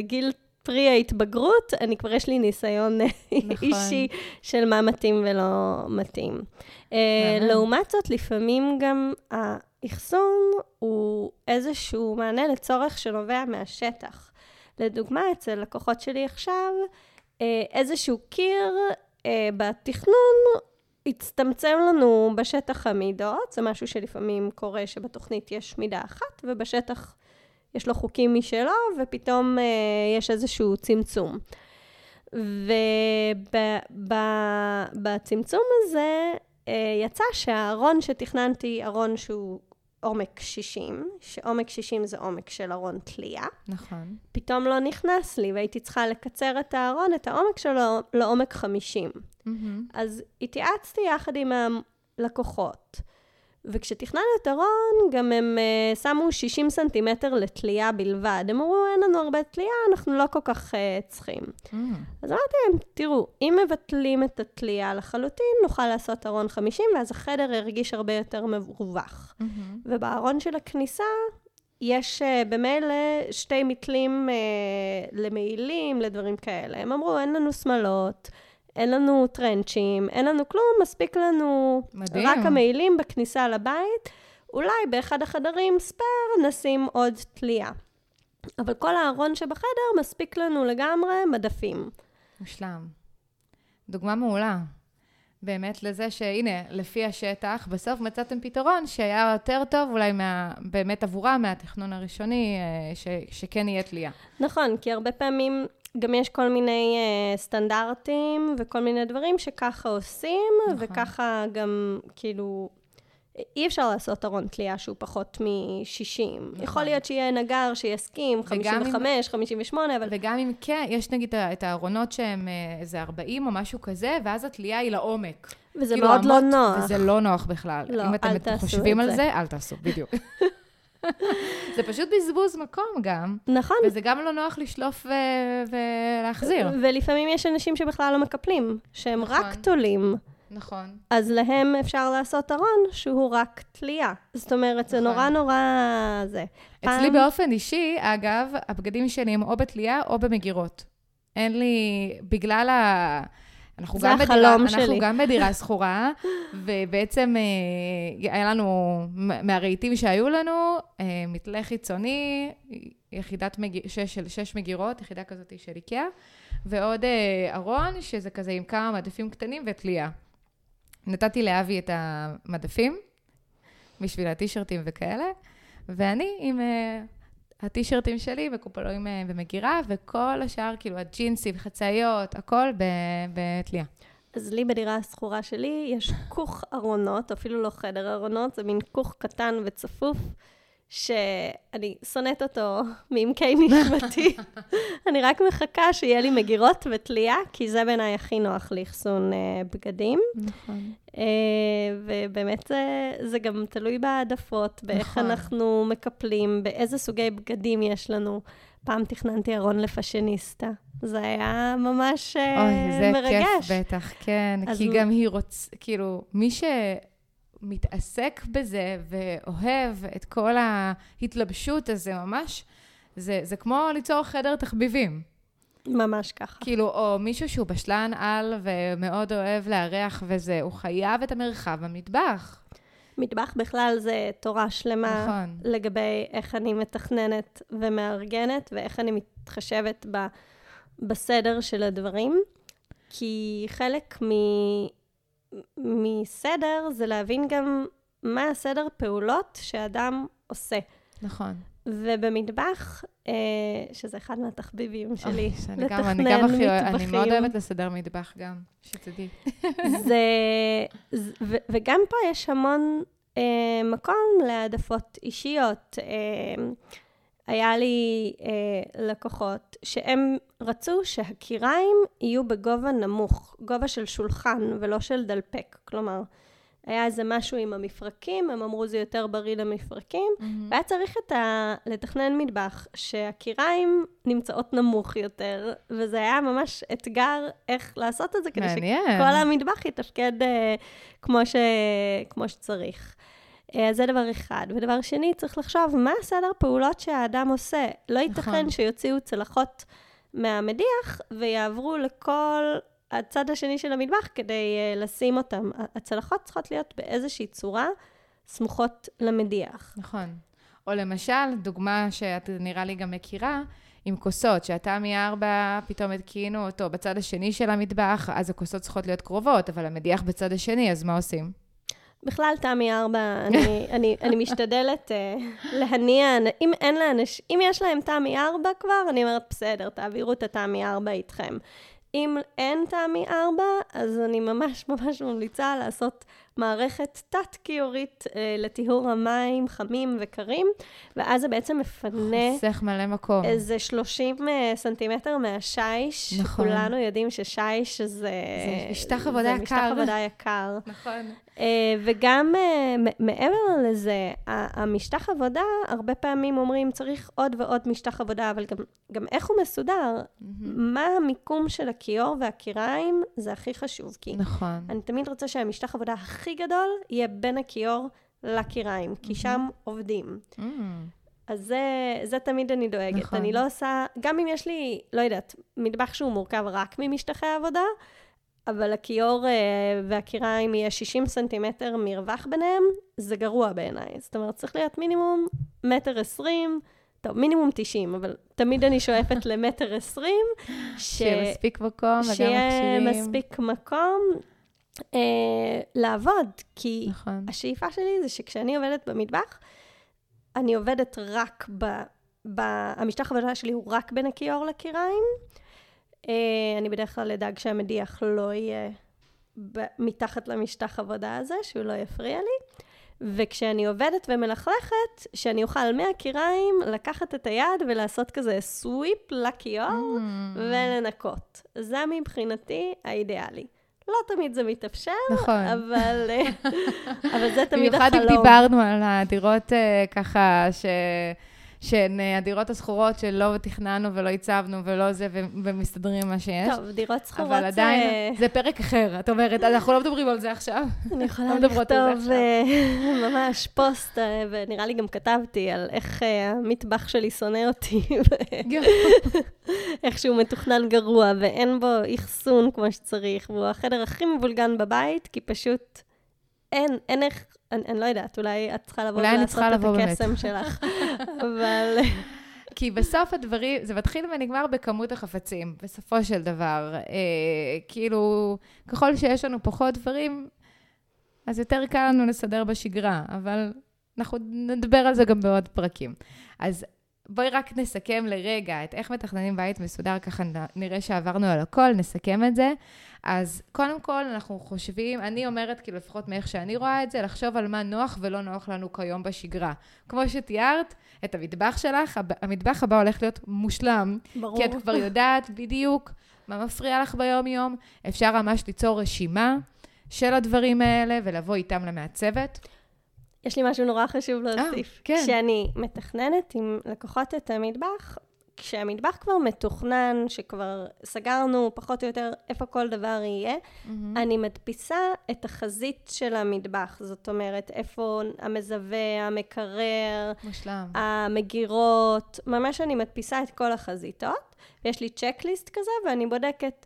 גיל פרי ההתבגרות, אני כבר יש לי ניסיון נכון. אישי של מה מתאים ולא מתאים. Uh, לעומת זאת, לפעמים גם האחסון הוא איזשהו מענה לצורך שנובע מהשטח. לדוגמה, אצל לקוחות שלי עכשיו, uh, איזשהו קיר uh, בתכנון הצטמצם לנו בשטח המידות, זה משהו שלפעמים קורה שבתוכנית יש מידה אחת, ובשטח יש לו חוקים משלו, ופתאום אה, יש איזשהו צמצום. ובצמצום הזה אה, יצא שהארון שתכננתי, ארון שהוא עומק 60, שעומק 60 זה עומק של ארון תלייה. נכון. פתאום לא נכנס לי, והייתי צריכה לקצר את הארון, את העומק שלו, לעומק 50. Mm-hmm. אז התייעצתי יחד עם הלקוחות. וכשתכננו את ארון, גם הם uh, שמו 60 סנטימטר לתלייה בלבד. הם אמרו, אין לנו הרבה תלייה, אנחנו לא כל כך uh, צריכים. Mm. אז אמרתי להם, תראו, אם מבטלים את התלייה לחלוטין, נוכל לעשות ארון 50, ואז החדר ירגיש הרבה יותר מרווח. Mm-hmm. ובארון של הכניסה, יש uh, במילא שתי מתלים uh, למעילים, לדברים כאלה. הם אמרו, אין לנו שמלות, אין לנו טרנצ'ים, אין לנו כלום, מספיק לנו מדהים. רק המעילים בכניסה לבית. אולי באחד החדרים ספייר נשים עוד תלייה. אבל כל הארון שבחדר מספיק לנו לגמרי מדפים. מושלם. דוגמה מעולה. באמת לזה שהנה, לפי השטח, בסוף מצאתם פתרון שהיה יותר טוב אולי מה, באמת עבורם מהתכנון הראשוני, אה, ש, שכן יהיה תלייה. נכון, כי הרבה פעמים גם יש כל מיני uh, סטנדרטים וכל מיני דברים שככה עושים, נכון. וככה גם, כאילו, אי אפשר לעשות ארון תלייה שהוא פחות מ-60. נכון. יכול להיות שיהיה נגר שיסכים, 55, אם, 58, אבל... וגם אם כן, יש נגיד את הארונות שהם אה, איזה 40 או משהו כזה, ואז התלייה היא לעומק. וזה כאילו מאוד לא נוח. וזה לא נוח בכלל. לא, אל תעשו את זה. אם אתם חושבים על זה, אל תעשו, בדיוק. [laughs] [laughs] זה פשוט בזבוז מקום גם. נכון. וזה גם לא נוח לשלוף ו- ולהחזיר. ולפעמים יש אנשים שבכלל לא מקפלים, שהם נכון. רק תולים. נכון. אז להם אפשר לעשות ארון שהוא רק תלייה. זאת אומרת, נכון. זה נורא נורא זה. אצלי פעם... באופן אישי, אגב, הבגדים שלי הם או בתלייה או במגירות. אין לי, בגלל ה... אנחנו גם בדירה, שלי. אנחנו גם בדירה שכורה, ובעצם אה, היה לנו, מהרהיטים שהיו לנו, אה, מתלה חיצוני, יחידת מג... שש, של שש מגירות, יחידה כזאת של איקאה, ועוד אה, ארון, שזה כזה עם כמה מדפים קטנים ותלייה. נתתי לאבי את המדפים, בשביל הטישרטים וכאלה, ואני עם הטישרטים שלי וקופלואים uh, במגירה, וכל השאר, כאילו הג'ינסים, חצאיות, הכל בתלייה. אז לי בדירה השכורה שלי יש כוך ארונות, אפילו לא חדר ארונות, זה מין כוך קטן וצפוף. שאני שונאת אותו מעמקי נשמתי. [laughs] אני רק מחכה שיהיה לי מגירות ותלייה, כי זה בעיניי הכי נוח לאחסון uh, בגדים. נכון. Uh, ובאמת זה, זה גם תלוי בהעדפות, באיך נכון. אנחנו מקפלים, באיזה סוגי בגדים יש לנו. פעם תכננתי ארון לפאשיניסטה. זה היה ממש אוי, זה מרגש. כיף בטח, כן. אז כי הוא- גם היא רוצה, כאילו, מי שמתעסק בזה ואוהב את כל ההתלבשות הזה ממש, זה, זה כמו ליצור חדר תחביבים. ממש ככה. כאילו, או מישהו שהוא בשלן על ומאוד אוהב לארח וזה, הוא חייב את המרחב במטבח. מטבח בכלל זה תורה שלמה. נכון. לגבי איך אני מתכננת ומארגנת, ואיך אני מתחשבת ב, בסדר של הדברים. כי חלק מ, מסדר זה להבין גם מה הסדר פעולות שאדם עושה. נכון. ובמטבח, אה, שזה אחד מהתחביבים שלי, אוי, שאני גם, אני לתכנן גם הכי אוהבת, אני מטבחים. מאוד אוהבת לסדר מטבח גם, שתדעי. זה, זה, ו, וגם פה יש המון אה, מקום להעדפות אישיות. אה, היה לי אה, לקוחות שהם רצו שהקיריים יהיו בגובה נמוך, גובה של שולחן ולא של דלפק. כלומר, היה איזה משהו עם המפרקים, הם אמרו זה יותר בריא למפרקים, והיה צריך את ה... לתכנן מטבח שהקיריים נמצאות נמוך יותר, וזה היה ממש אתגר איך לעשות את זה, כדי מעניין. שכל המטבח יתפקד אה, כמו, ש... כמו שצריך. אה, אז זה דבר אחד. ודבר שני, צריך לחשוב מה הסדר פעולות שהאדם עושה. לא ייתכן נכון. שיוציאו צלחות מהמדיח ויעברו לכל הצד השני של המטבח כדי uh, לשים אותם. הצלחות צריכות להיות באיזושהי צורה סמוכות למדיח. נכון. או למשל, דוגמה שאת נראה לי גם מכירה, עם כוסות, שהתמי ארבע פתאום התקינו אותו בצד השני של המטבח, אז הכוסות צריכות להיות קרובות, אבל המדיח בצד השני, אז מה עושים? בכלל, תמי ארבע, אני, [laughs] אני, אני משתדלת uh, להניע, אם אין לאנשים, אם יש להם תמי ארבע כבר, אני אומרת, בסדר, תעבירו את התמי ארבע איתכם. אם אין תמי ארבע, אז אני ממש ממש ממליצה לעשות מערכת תת-כיורית אה, לטיהור המים חמים וקרים, ואז זה בעצם מפנה חוסך מלא מקום. איזה 30 אה, סנטימטר מהשיש. נכון. כולנו יודעים ששיש זה... זה משטח עבודה זה יקר. משטח עבודה יקר. נכון. אה, וגם אה, מעבר לזה, המשטח עבודה, הרבה פעמים אומרים, צריך עוד ועוד משטח עבודה, אבל גם, גם איך הוא מסודר, מה המיקום של הכיור והקיריים, זה הכי חשוב. כי נכון. אני תמיד רוצה שהמשטח עבודה הכי גדול יהיה בין הכיור לקיריים, כי שם עובדים. Mm, אז זה, זה תמיד אני דואגת. נכון. אני לא עושה, גם אם יש לי, לא יודעת, מטבח שהוא מורכב רק ממשטחי עבודה, אבל הכיור אה, והקיריים יהיה 60 סנטימטר מרווח ביניהם, זה גרוע בעיניי. זאת אומרת, צריך להיות מינימום מטר עשרים, טוב, מינימום 90, אבל תמיד אני שואפת [laughs] למטר עשרים. ש... שיהיה מספיק מקום וגם שיהיה מכשירים. מספיק מקום אה, לעבוד, כי נכון. השאיפה שלי זה שכשאני עובדת במטבח, אני עובדת רק ב... ב... המשטח עבודה שלי הוא רק בין הכיור לקיריים. אה, אני בדרך כלל אדאג שהמדיח לא יהיה ב... מתחת למשטח עבודה הזה, שהוא לא יפריע לי. וכשאני עובדת ומלכלכת, שאני אוכל מהקיריים לקחת את היד ולעשות כזה סוויפ לכיור Mm. ולנקות. זה מבחינתי האידאלי. לא תמיד זה מתאפשר, נכון. אבל, אה, [laughs] אבל זה תמיד במיוחד החלום. אם דיברנו על הדירות אה, ככה, ש... שהן אה, הדירות השכורות שלא תכננו ולא הצבנו ולא זה. ומסתדרים עם מה שיש. טוב, דירות שכורות אבל עדיין, זה... זה פרק אחר, את אומרת, אז אנחנו לא מדברים על זה עכשיו. אני יכולה לא זה לכתוב אה, [laughs] ממש פוסט, אה, ונראה לי גם כתבתי על איך אה, המטבח שלי שונא אותי, ואיך [laughs] שהוא מתוכנן גרוע, ואין בו אחסון כמו שצריך, והוא החדר הכי מבולגן בבית, כי פשוט אין, אין איך, אני, אני לא יודעת, אולי את צריכה לבוא ולעשות את. הקסם שלך, [laughs] אבל... כי בסוף הדברים, זה מתחיל ונגמר בכמות החפצים, בסופו של דבר. אה, כאילו, ככל שיש לנו פחות דברים, אז יותר קל לנו לסדר בשגרה, אבל אנחנו נדבר על זה גם בעוד פרקים. אז בואי רק נסכם לרגע את איך מתכננים בית מסודר, ככה נראה שעברנו על הכל, נסכם את זה. אז קודם כל, אנחנו חושבים, אני אומרת, כאילו, לפחות מאיך שאני רואה את זה, לחשוב על מה נוח ולא נוח לנו כיום בשגרה. כמו שתיארת, את המטבח שלך, המטבח הבא הולך להיות מושלם, ברור. כי את כבר יודעת בדיוק מה מפריע לך ביום-יום. אפשר ממש ליצור רשימה של הדברים האלה ולבוא איתם למעצבת. יש לי משהו נורא חשוב להוסיף. כן. כשאני מתכננת עם לקוחות את המטבח, כשהמטבח כבר מתוכנן, שכבר סגרנו פחות או יותר איפה כל דבר יהיה, אני מדפיסה את החזית של המטבח. זאת אומרת, איפה המזווה, המקרר, מושלם. המגירות, ממש אני מדפיסה את כל החזיתות, ויש לי צ'קליסט כזה, ואני בודקת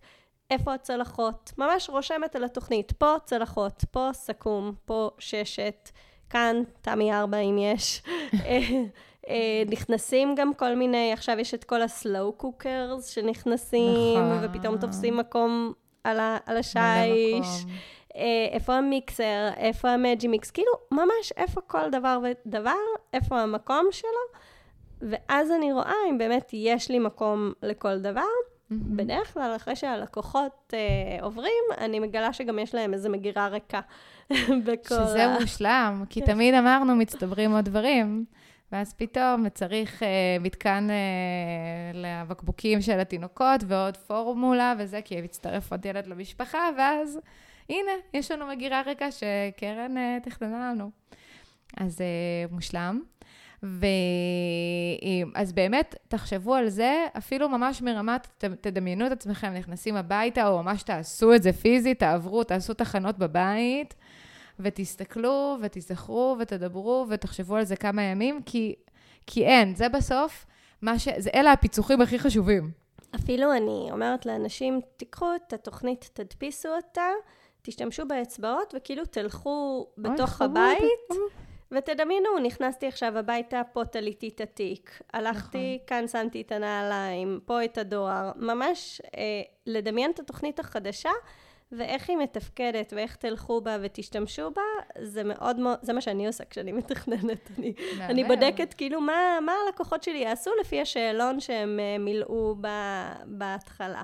איפה הצלחות. ממש רושמת על התוכנית, פה צלחות, פה סכו"ם, פה ששת, כאן תמי ארבע אם יש. [laughs] אה, נכנסים גם כל מיני, עכשיו יש את כל הסלואו קוקרס שנכנסים, נכון. ופתאום תופסים מקום על, ה, על השיש. אה, איפה המיקסר, איפה המג'י מיקס, כאילו, ממש איפה כל דבר ודבר, איפה המקום שלו, ואז אני רואה אם באמת יש לי מקום לכל דבר. מהמם. בדרך כלל, אחרי שהלקוחות אה, עוברים, אני מגלה שגם יש להם איזו מגירה ריקה [laughs] בכל שזה ה... מושלם, כי כן. תמיד אמרנו, מצטברים עוד דברים, ואז פתאום צריך אה, מתקן אה, לבקבוקים של התינוקות ועוד פורמולה וזה, כי מצטרף עוד ילד למשפחה, ואז הנה, יש לנו מגירה ריקה שקרן אה, תכננה לנו. אז אה, מושלם. ואז באמת, תחשבו על זה, אפילו ממש מרמת, ת- תדמיינו את עצמכם נכנסים הביתה, או ממש תעשו את זה פיזית, תעברו, תעשו תחנות בבית, ותסתכלו, ותיזכרו, ותדברו, ותחשבו על זה כמה ימים, כי, כי אין, זה בסוף, מה ש... זה, אלה הפיצוחים הכי חשובים. אפילו אני אומרת לאנשים, תיקחו את התוכנית, תדפיסו אותה, תשתמשו באצבעות, וכאילו תלכו בתוך. הבית, ותדמיינו, נכנסתי עכשיו הביתה, פה תליתי את התיק. הלכתי, נכון. כאן שמתי את הנעליים, פה את הדואר. ממש אה, לדמיין את התוכנית החדשה, ואיך היא מתפקדת, ואיך תלכו בה ותשתמשו בה, זה מאוד מאוד, זה מה שאני עושה כשאני מתכננת. אני, אני. בודקת כאילו מה, מה הלקוחות שלי יעשו לפי השאלון שהם אה, מילאו ב, בהתחלה.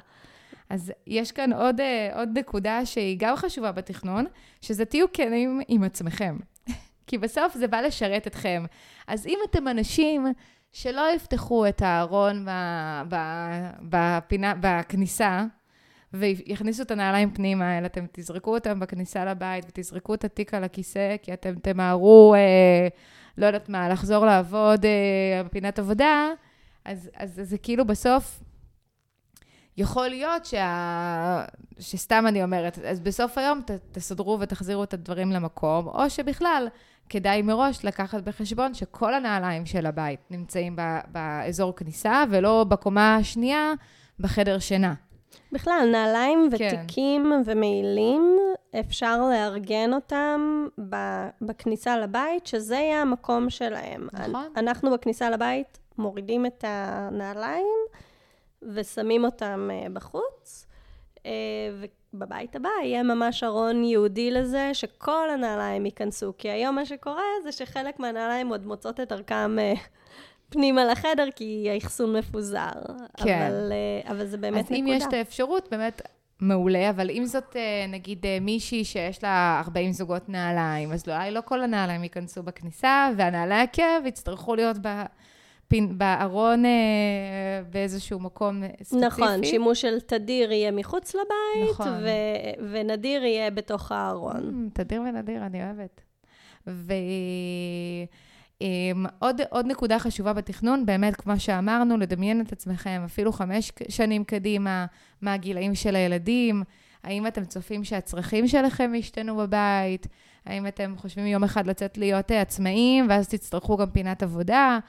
אז יש כאן עוד, אה, עוד נקודה שהיא גם חשובה בתכנון, שזה תהיו כנים עם עצמכם. [laughs] כי בסוף זה בא לשרת אתכם. אז אם אתם אנשים שלא יפתחו את הארון בפינה, בכניסה, ויכניסו את הנעליים פנימה, אלא אתם תזרקו אותם בכניסה לבית ותזרקו את התיק על הכיסא, כי אתם תמהרו, אה, לא יודעת מה, לחזור לעבוד אה, בפינת עבודה, אז, אז זה כאילו בסוף יכול להיות שה... שסתם אני אומרת, אז בסוף היום ת, תסדרו ותחזירו את הדברים למקום, או שבכלל כדאי מראש לקחת בחשבון שכל הנעליים של הבית נמצאים באזור כניסה, ולא בקומה השנייה בחדר שינה. בכלל, נעליים כן. ותיקים ומעילים, אפשר לארגן אותם בכניסה לבית, שזה יהיה המקום שלהם. נכון. אנחנו בכניסה לבית מורידים את הנעליים ושמים אותם אה, בחוץ, אה, ובבית הבא יהיה ממש ארון ייעודי לזה, שכל הנעליים ייכנסו. כי היום מה שקורה זה שחלק מהנעליים עוד מוצאות את ערכם אה, פנימה לחדר, כי האחסון מפוזר. כן. אבל, אבל זה באמת אז נקודה. אז אם יש את האפשרות, באמת... מעולה, אבל אם זאת נגיד מישהי שיש לה 40 זוגות נעליים, אז אולי לא כל הנעליים ייכנסו בכניסה, והנעלי עקב יצטרכו להיות ב... בארון אה, באיזשהו מקום ספציפי. נכון, שימוש של תדיר יהיה מחוץ לבית, נכון. ו- ונדיר יהיה בתוך הארון. Mm, תדיר ונדיר, אני אוהבת. ועוד עוד נקודה חשובה בתכנון, באמת, כמו שאמרנו, לדמיין את עצמכם אפילו חמש שנים קדימה, מה הגילאים של הילדים, האם אתם צופים שהצרכים שלכם ישתנו בבית, האם אתם חושבים יום אחד לצאת להיות עצמאים, ואז תצטרכו גם פינת עבודה.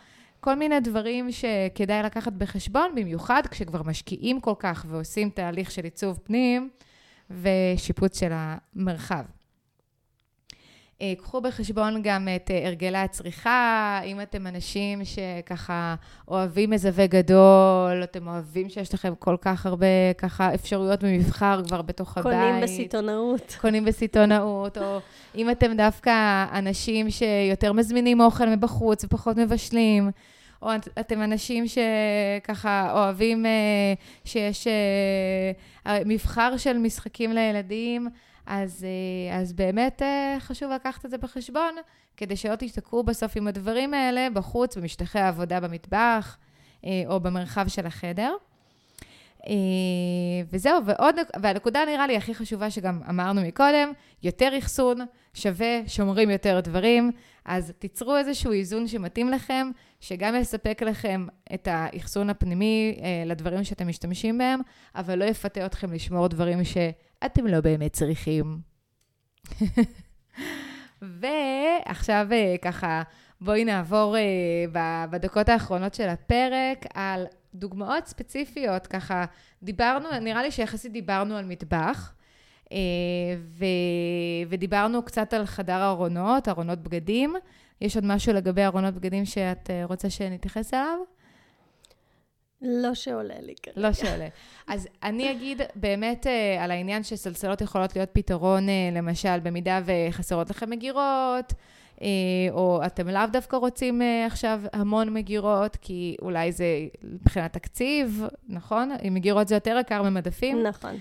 כל מיני דברים שכדאי לקחת בחשבון, במיוחד כשכבר משקיעים כל כך ועושים תהליך של עיצוב פנים ושיפוץ של המרחב. אה, קחו בחשבון גם את אה, הרגלי הצריכה, אם אתם אנשים שככה אוהבים מזווה גדול, אתם אוהבים שיש לכם כל כך הרבה ככה אפשרויות במבחר כבר בתוך קונים הבית. קונים בסיטונאות. קונים בסיטונאות, או אם אתם דווקא אנשים שיותר מזמינים אוכל מבחוץ ופחות מבשלים. או את, אתם אנשים שככה אוהבים אה, שיש אה, מבחר של משחקים לילדים, אז, אה, אז באמת אה, חשוב לקחת את זה בחשבון, כדי שלא תשתקעו בסוף עם הדברים האלה בחוץ, במשטחי העבודה במטבח, אה, או במרחב של החדר. וזהו, ועוד, והנקודה נראה לי הכי חשובה שגם אמרנו מקודם, יותר אחסון שווה שומרים יותר דברים, אז תיצרו איזשהו איזון שמתאים לכם, שגם יספק לכם את האחסון הפנימי לדברים שאתם משתמשים בהם, אבל לא יפתה אתכם לשמור דברים שאתם לא באמת צריכים. [laughs] ועכשיו אה, ככה, בואי נעבור אה, בדקות האחרונות של הפרק על דוגמאות ספציפיות, ככה דיברנו, נראה לי שיחסית דיברנו על מטבח, אה, ו, ודיברנו קצת על חדר ארונות, ארונות בגדים. יש עוד משהו לגבי ארונות בגדים שאת רוצה שנתייחס אליו? לא שעולה לי כרגע. לא שעולה. אז אני אגיד באמת אה, על העניין שסלסלות יכולות להיות פתרון, למשל, במידה וחסרות לכם מגירות, או אתם לאו דווקא רוצים עכשיו המון מגירות, כי אולי זה מבחינת תקציב, נכון? מגירות זה יותר יקר ממדפים. נכון.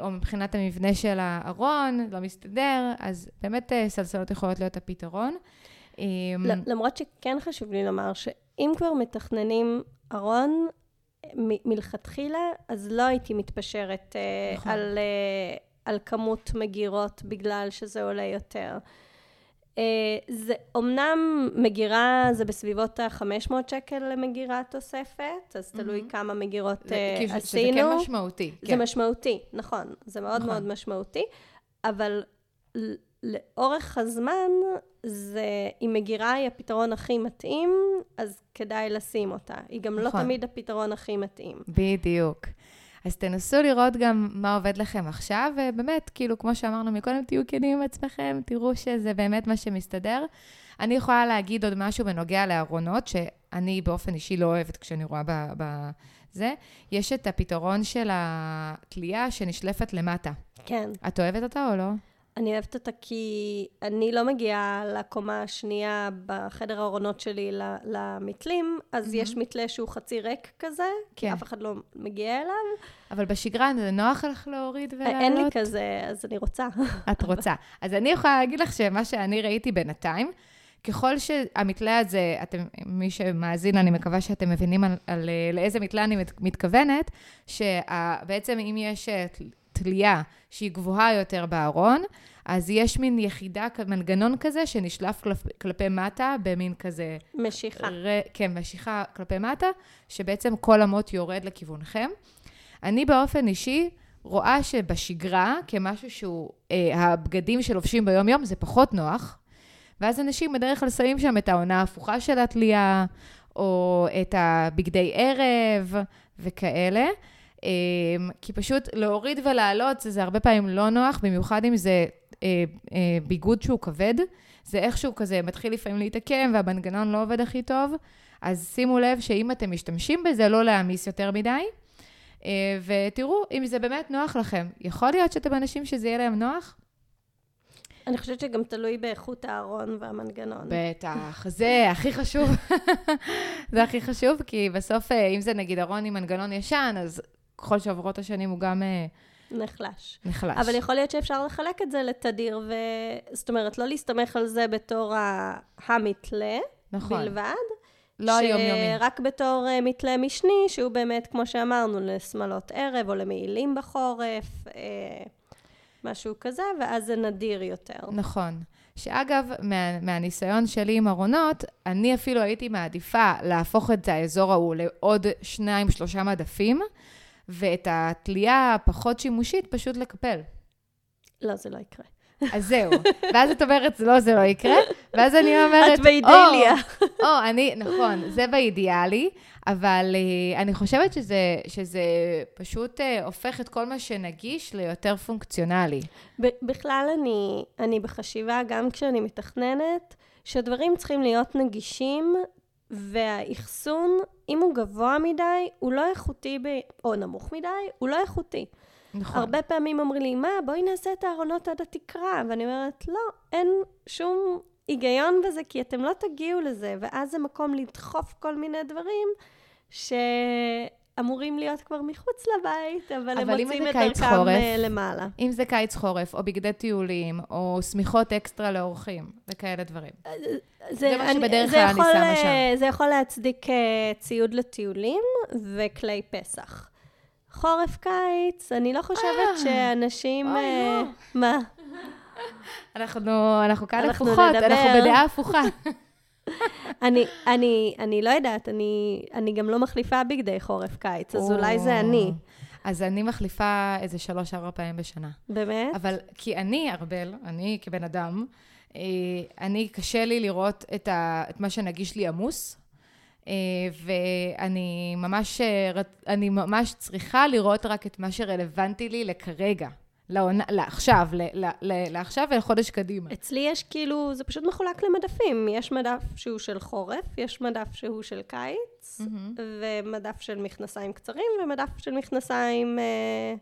או מבחינת המבנה של הארון, לא מסתדר, אז באמת סלסלות יכולות להיות הפתרון. למרות שכן חשוב לי לומר שאם כבר מתכננים ארון, מלכתחילה, אז לא הייתי מתפשרת נכון. על, על כמות מגירות בגלל שזה עולה יותר. Uh, זה אומנם מגירה זה בסביבות ה-500 שקל למגירה תוספת, אז תלוי mm-hmm. כמה מגירות uh, עשינו. שזה כן משמעותי. זה כן. משמעותי, נכון. זה מאוד נכון. מאוד משמעותי, אבל לאורך הזמן, זה, אם מגירה היא הפתרון הכי מתאים, אז כדאי לשים אותה. היא גם לא נכון. לא תמיד הפתרון הכי מתאים. בדיוק. אז תנסו לראות גם מה עובד לכם עכשיו, ובאמת, כאילו, כמו שאמרנו מקודם, תהיו כנים עם עצמכם, תראו שזה באמת מה שמסתדר. אני יכולה להגיד עוד משהו בנוגע לארונות, שאני באופן אישי לא אוהבת כשאני רואה בזה. יש את הפתרון של התלייה שנשלפת למטה. כן. את אוהבת אותה או לא? אני אוהבת אותה כי אני לא מגיעה לקומה השנייה בחדר הארונות שלי למתלים, אז mm-hmm. יש מתלה שהוא חצי ריק כזה, כן. כי אף אחד לא מגיע אליו. אבל בשגרה זה נוח לך להוריד ולעלות? אין לי כזה, אז אני רוצה. את רוצה. [laughs] אז אני יכולה להגיד לך שמה שאני ראיתי בינתיים, ככל שהמתלה הזה, אתם, מי שמאזין, אני מקווה שאתם מבינים על, על, לאיזה מתלה אני מתכוונת, שבעצם אם יש תלייה שהיא גבוהה יותר בארון, אז יש מין יחידה, מנגנון כזה שנשלף כלפ, כלפי מטה במין כזה... משיכה. ר, כן, משיכה כלפי מטה, שבעצם כל המוט יורד לכיוונכם. אני באופן אישי רואה שבשגרה, כמשהו שהוא, אה, הבגדים שלובשים ביום-יום, זה פחות נוח. ואז אנשים בדרך כלל שמים שם את העונה ההפוכה של התלייה, או את הבגדי ערב וכאלה. אמ, כי פשוט להוריד ולעלות זה, זה הרבה פעמים לא נוח, במיוחד אם זה אה, אה, ביגוד שהוא כבד. זה איכשהו כזה מתחיל לפעמים להתעקם והמנגנון לא עובד הכי טוב. אז שימו לב שאם אתם משתמשים בזה, לא להעמיס יותר מדי. אה, ותראו אם זה באמת נוח לכם. יכול להיות שאתם אנשים שזה יהיה להם נוח? אני חושבת שגם תלוי באיכות הארון והמנגנון. בטח, זה הכי חשוב. [laughs] זה הכי חשוב, כי בסוף, אם זה נגיד ארון עם מנגנון ישן, אז ככל שעוברות השנים הוא גם אה, נחלש. נחלש. אבל יכול להיות שאפשר לחלק את זה לתדיר, ו... זאת אומרת, לא להסתמך על זה בתור ה- המתלה נכון. בלבד. לא היומיומי. שרק בתור uh, מתלה משני, שהוא באמת, כמו שאמרנו, לשמלות ערב או למעילים בחורף, uh, משהו כזה, ואז זה נדיר יותר. נכון. שאגב, מה, מהניסיון שלי עם ארונות, אני אפילו הייתי מעדיפה להפוך את האזור ההוא לעוד שניים, שלושה מדפים, ואת התלייה הפחות שימושית פשוט לקפל. לא, זה לא יקרה. אז זהו. ואז את אומרת, לא, זה לא יקרה, ואז אני אומרת, את באידיליה. או, או, אני, נכון, זה באידיאלי, אבל uh, אני חושבת שזה, שזה פשוט uh, הופך את כל מה שנגיש ליותר פונקציונלי. בכלל, אני, אני בחשיבה, גם כשאני מתכננת, שדברים צריכים להיות נגישים, והאחסון, אם הוא גבוה מדי, הוא לא איכותי, ב... או נמוך מדי, הוא לא איכותי. נכון. הרבה פעמים אומרים לי, מה, בואי נעשה את הארונות עד התקרה. ואני אומרת, לא, אין שום היגיון בזה, כי אתם לא תגיעו לזה, ואז זה מקום לדחוף כל מיני דברים שאמורים להיות כבר מחוץ לבית, אבל, הם אבל אם מוצאים זה את קיץ דרכם חורף? אה, למעלה. אם זה קיץ חורף, או בגדי טיולים, או שמיכות אקסטרה לאורחים, וכאלה דברים. זה מה אני- שבדרך זה כלל אני שמה אה, שם. זה יכול להצדיק אה, ציוד לטיולים וכלי פסח. חורף-קיץ, אני לא חושבת אה, שאנשים... אוי, אה, לא. מה? [laughs] אנחנו, אנחנו כאן אנחנו הפוכות, נדבר. אנחנו בדעה הפוכה. [laughs] אני, אני, אני לא יודעת, אני, אני גם לא מחליפה בגדי חורף-קיץ, אז אולי זה אני. אז אני מחליפה איזה שלוש-ארבע פעמים בשנה. באמת? אבל כי אני, ארבל, אני כבן אדם, אה, אני, קשה לי לראות את, ה, את מה שנגיש לי עמוס, אה, ואני ממש, אה, אני ממש צריכה לראות רק את מה שרלוונטי לי לכרגע, לעונה, לעכשיו, ל, ל, ל, לעכשיו ולחודש קדימה. אצלי יש כאילו, זה פשוט מחולק למדפים. יש מדף שהוא של חורף, יש מדף שהוא של קיץ, מהמם. ומדף של מכנסיים קצרים, ומדף של מכנסיים אה,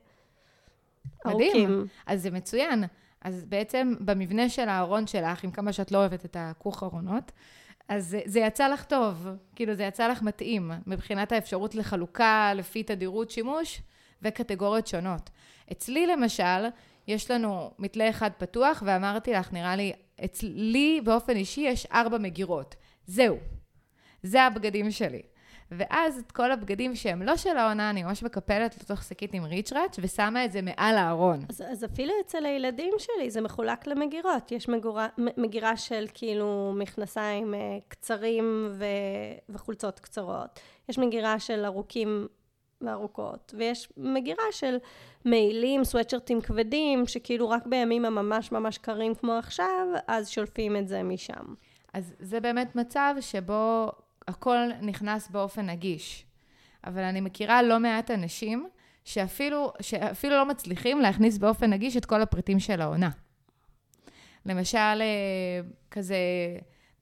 מדהים. ארוכים. אז זה מצוין. אז בעצם במבנה של הארון שלך, עם כמה שאת לא אוהבת את הכוך ארונות, אז זה, זה יצא לך טוב, כאילו זה יצא לך מתאים, מבחינת האפשרות לחלוקה לפי תדירות שימוש וקטגוריות שונות. אצלי למשל, יש לנו מתלה אחד פתוח, ואמרתי לך, נראה לי, אצלי באופן אישי יש ארבע מגירות. זהו. זה הבגדים שלי. ואז את כל הבגדים שהם לא של העונה, אני ממש מקפלת לתוך שקית עם ריצ'ראץ' ושמה את זה מעל הארון. אז, אז אפילו אצל הילדים שלי זה מחולק למגירות. יש מגורה, מגירה של כאילו מכנסיים אה, קצרים ו, וחולצות קצרות. יש מגירה של ארוכים וארוכות, ויש מגירה של מעילים, סוואטשרטים כבדים, שכאילו רק בימים הממש ממש קרים כמו עכשיו, אז שולפים את זה משם. אז זה באמת מצב שבו הכל נכנס באופן נגיש. אבל אני מכירה לא מעט אנשים שאפילו, שאפילו לא מצליחים להכניס באופן נגיש את כל הפריטים של העונה. למשל, אה, כזה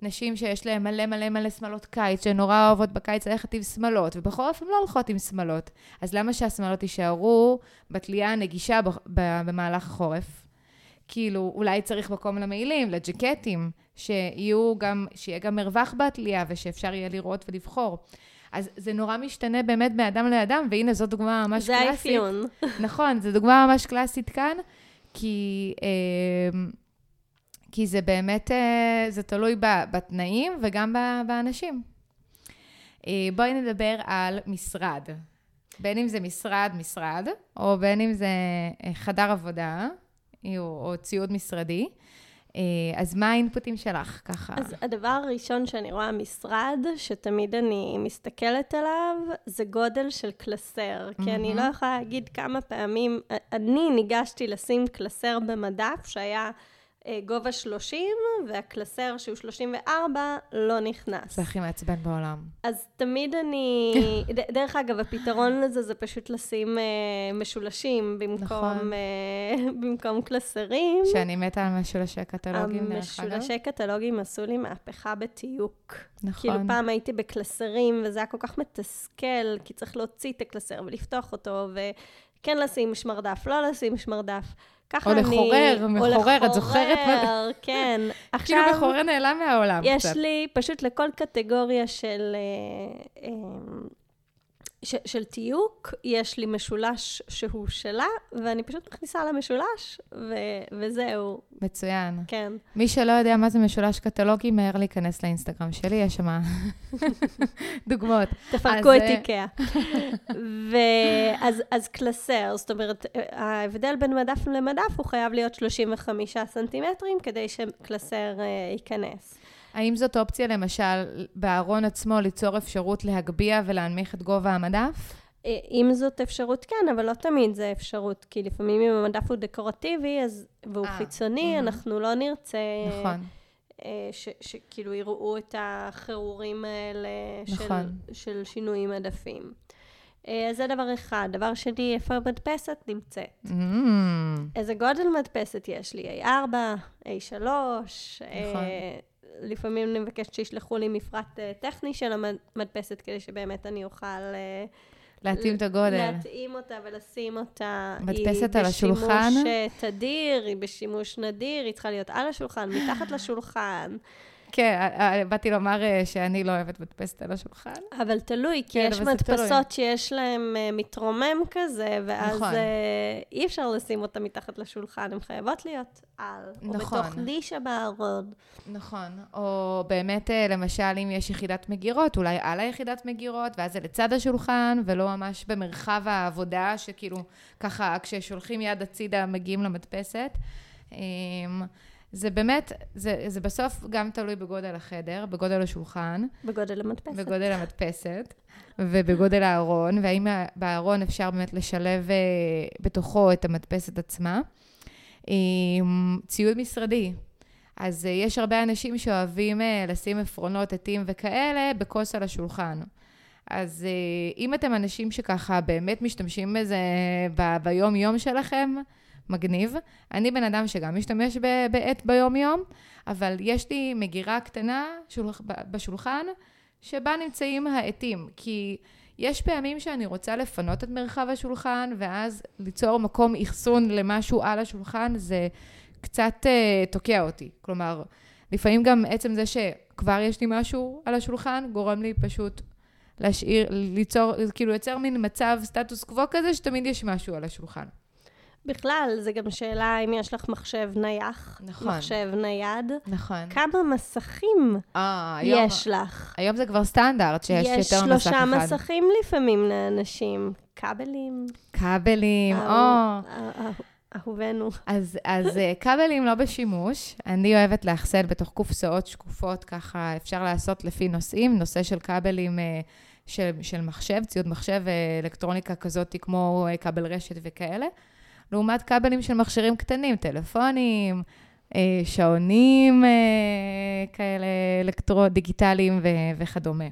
נשים שיש להן מלא מלא מלא שמלות קיץ, שנורא אוהבות בקיץ ללכת עם שמלות, ובחורף הן לא הולכות עם שמלות. אז למה שהשמלות יישארו בתלייה הנגישה במהלך החורף? כאילו, אולי צריך מקום למעילים, לג'קטים, שיהיו גם, שיהיה גם מרווח בתלייה ושאפשר יהיה לראות ולבחור. אז זה נורא משתנה באמת מאדם לאדם, והנה זו דוגמה ממש זה קלאסית. האפיון. נכון, זו דוגמה ממש קלאסית כאן, כי, אה, כי זה באמת, אה, זה תלוי בתנאים וגם באנשים. אה, בואי נדבר על משרד. בין אם זה משרד, משרד, או בין אם זה אה, חדר עבודה, או, או ציוד משרדי. אז מה האינפוטים שלך, ככה? אז הדבר הראשון שאני רואה משרד, שתמיד אני מסתכלת עליו, זה גודל של קלסר. כי אני לא. יכולה להגיד כמה פעמים, אני ניגשתי לשים קלסר במדף שהיה גובה 30, והקלסר שהוא 34 לא נכנס. זה הכי מעצבן בעולם. אז תמיד אני... [laughs] ד- דרך אגב, הפתרון לזה זה פשוט לשים אה, משולשים במקום, נכון. אה, [laughs] במקום קלסרים. שאני מתה על משולשי קטלוגים, דרך אגב. המשולשי קטלוגים עשו לי מהפכה בתיוק. נכון. כאילו פעם הייתי בקלסרים, וזה היה כל כך מתסכל, כי צריך להוציא את הקלסר ולפתוח אותו, וכן לשים שמרדף, לא לשים שמרדף. ככה או אני... לחורר, מחורר, את זוכרת או לחורר, [laughs] כן. [laughs] כאילו עכשיו, מחורר נעלם מהעולם יש קצת. לי פשוט לכל קטגוריה של, אה, אה, ש, של תיוק, יש לי משולש שהוא שלה, ואני פשוט מכניסה למשולש, ו, וזהו, מצוין. כן. מי שלא יודע מה זה משולש קטלוגי, מהר להיכנס לאינסטגרם שלי, יש שם [laughs] דוגמאות. תפרקו אז, את אה, איקאה. ואז אז קלסר, זאת אומרת, ההבדל בין מדף למדף הוא חייב להיות 35 סנטימטרים כדי שקלסר אה, ייכנס. האם זאת אופציה, למשל, בארון עצמו ליצור אפשרות להגביה ולהנמיך את גובה המדף? אה, אם זאת אפשרות, כן, אבל לא תמיד זה אפשרות, כי לפעמים אם המדף הוא דקורטיבי אז, והוא אה, חיצוני, מהמם. אנחנו לא נרצה נכון. אה, שכאילו יראו את החירורים האלה נכון. של, של שינויים עדפים. אז זה דבר אחד. דבר שני, איפה המדפסת נמצאת? Mm, איזה גודל מדפסת יש לי? A4, A3, נכון. אה, לפעמים אני מבקשת שישלחו לי מפרט אה, טכני של המדפסת, כדי שבאמת אני אוכל... אה, להתאים את הגודל. להתאים אותה ולשים אותה. מדפסת על השולחן? היא בשימוש אה, תדיר, היא בשימוש נדיר, היא צריכה להיות על השולחן, מתחת לשולחן. כן, אה, אה, באתי לומר אה, שאני לא אוהבת מדפסת על השולחן. אבל תלוי, כי כן, יש. מדפסות שיש להן מתרומם כזה, ואז נכון. אי אפשר לשים אותה מתחת לשולחן, הן חייבות להיות על. או נכון. בתוך נישה בארון. נכון. או באמת, למשל, אם יש יחידת מגירות, אולי על היחידת מגירות, ואז זה לצד השולחן, ולא ממש במרחב העבודה, שכאילו, ככה, כששולחים יד הצידה, מגיעים למדפסת. זה באמת, זה, זה בסוף גם תלוי בגודל החדר, בגודל השולחן, בגודל המדפסת. בגודל המדפסת ובגודל הארון, והאם בארון אפשר באמת לשלב אה, בתוכו את המדפסת עצמה. ציוד משרדי. אז אה, יש הרבה אנשים שאוהבים אה, לשים עפרונות, עטים וכאלה בכוס על השולחן. אז אם אתם אנשים שככה באמת משתמשים בזה ב- ביום-יום שלכם, מגניב. אני בן אדם שגם משתמש בעט ביום-יום, אבל יש לי מגירה קטנה שולח, בשולחן, שבה נמצאים העטים. כי יש פעמים שאני רוצה לפנות את מרחב השולחן, ואז ליצור מקום אחסון למשהו על השולחן, זה קצת uh, תוקע אותי. כלומר, לפעמים גם עצם זה שכבר יש לי משהו על השולחן, גורם לי פשוט להשאיר, ליצור, כאילו יוצר מין מצב סטטוס קוו כזה, שתמיד יש משהו על השולחן. בכלל, זה גם שאלה אם יש לך מחשב נייח, נכון. מחשב נייד. נכון. כמה מסכים אה, היום, יש לך? היום זה כבר סטנדרט שיש יש יותר מסך אחד. שלושה מסכים לפעמים לאנשים. כבלים. כבלים, או. אהו- אה- אהובנו. אז, אז אה, כבלים לא בשימוש. אני אוהבת לאחסן בתוך קופסאות שקופות, ככה אפשר לעשות לפי נושאים. נושא של כבלים אה, של, של מחשב, ציוד מחשב ואלקטרוניקה כזאת כמו אה, כבל רשת וכאלה. לעומת כבלים של מכשירים קטנים, טלפונים, אה, שעונים אה, כאלה אלקטרו, דיגיטליים וכדומה.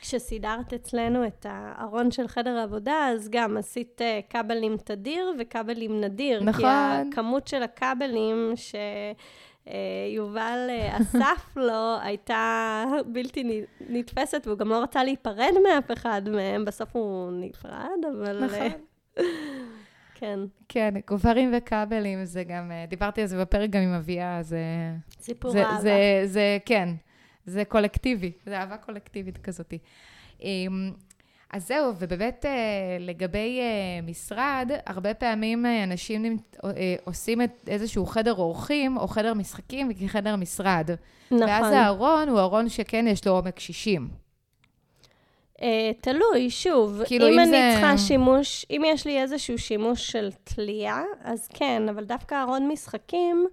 כשסידרת אצלנו את הארון של חדר העבודה, אז גם עשית אה, כבלים תדיר וכבלים נדיר. כי נכון. הכמות של הכבלים שיובל [laughs] אסף לו הייתה בלתי נתפסת, והוא גם לא רצה להיפרד מאף אחד מהם. בסוף הוא נפרד, אבל... נכון. [laughs] כן, כן, גוברים וכבלים, זה גם, אה, דיברתי על זה בפרק גם עם אביה, זה... סיפור זה, אהבה. זה, זה, כן, זה קולקטיבי, זה אהבה קולקטיבית כזאתי. אמ, אז זהו, ובאמת אה, לגבי אה, משרד, הרבה פעמים אנשים עושים את איזשהו חדר אורחים או חדר משחקים כחדר משרד. נכון. ואז הארון הוא ארון שכן יש לו עומק 60. Uh, תלוי, שוב, כאילו, אם אם אני זה- צריכה שימוש, אם יש לי איזשהו שימוש של תלייה, אז כן, אבל דווקא ארון משחקים,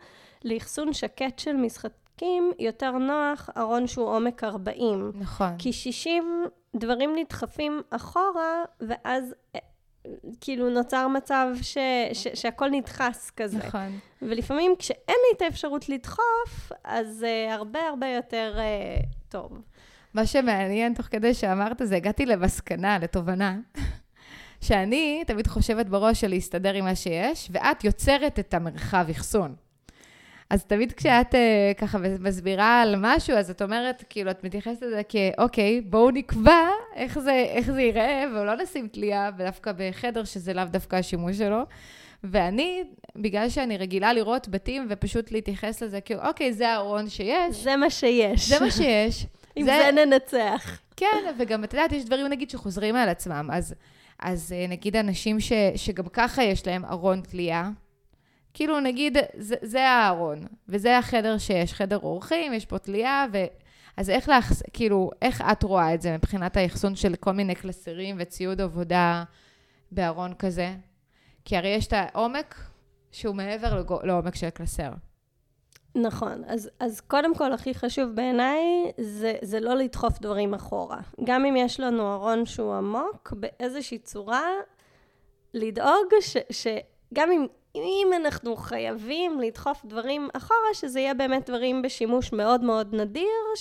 לאחסון שקט של משחקים, יותר נוח ארון שהוא עומק 40. נכון. כי 60 דברים נדחפים אחורה, ואז אה, כאילו נוצר מצב ש, ש, שהכל נדחס כזה. נכון. ולפעמים כשאין לי את האפשרות לדחוף, אז uh, הרבה הרבה יותר uh, טוב. מה שמעניין, תוך כדי שאמרת זה, הגעתי למסקנה, לתובנה, [laughs] שאני תמיד חושבת בראש של להסתדר עם מה שיש, ואת יוצרת את המרחב אחסון. אז תמיד כשאת uh, ככה מסבירה על משהו, אז את אומרת, כאילו, את מתייחסת לזה כאוקיי, בואו נקבע איך זה, איך זה ייראה, ולא נשים תלייה, ודווקא בחדר שזה לאו דווקא השימוש שלו. ואני, בגלל שאני רגילה לראות בתים ופשוט להתייחס לזה כאילו, אוקיי, זה הארון שיש. זה מה שיש. זה מה שיש. עם זה... ננצח. כן, וגם, את יודעת, יש דברים, נגיד, שחוזרים על עצמם. אז, אז אה, נגיד אנשים ש, שגם ככה יש להם ארון תלייה, כאילו, נגיד, זה, זה הארון, וזה החדר שיש, חדר אורחים, יש פה תלייה, ו... אז איך לאחס... כאילו, איך את רואה את זה מבחינת האחסון של כל מיני קלסרים וציוד עבודה בארון כזה? כי הרי יש את העומק שהוא מעבר. לעומק של קלסר. נכון. אז, אז קודם כל, הכי חשוב בעיניי, זה, זה לא לדחוף דברים אחורה. גם אם יש לנו ארון שהוא עמוק, באיזושהי צורה, לדאוג ש, שגם אם אם אנחנו חייבים לדחוף דברים אחורה, שזה יהיה באמת דברים בשימוש מאוד מאוד נדיר,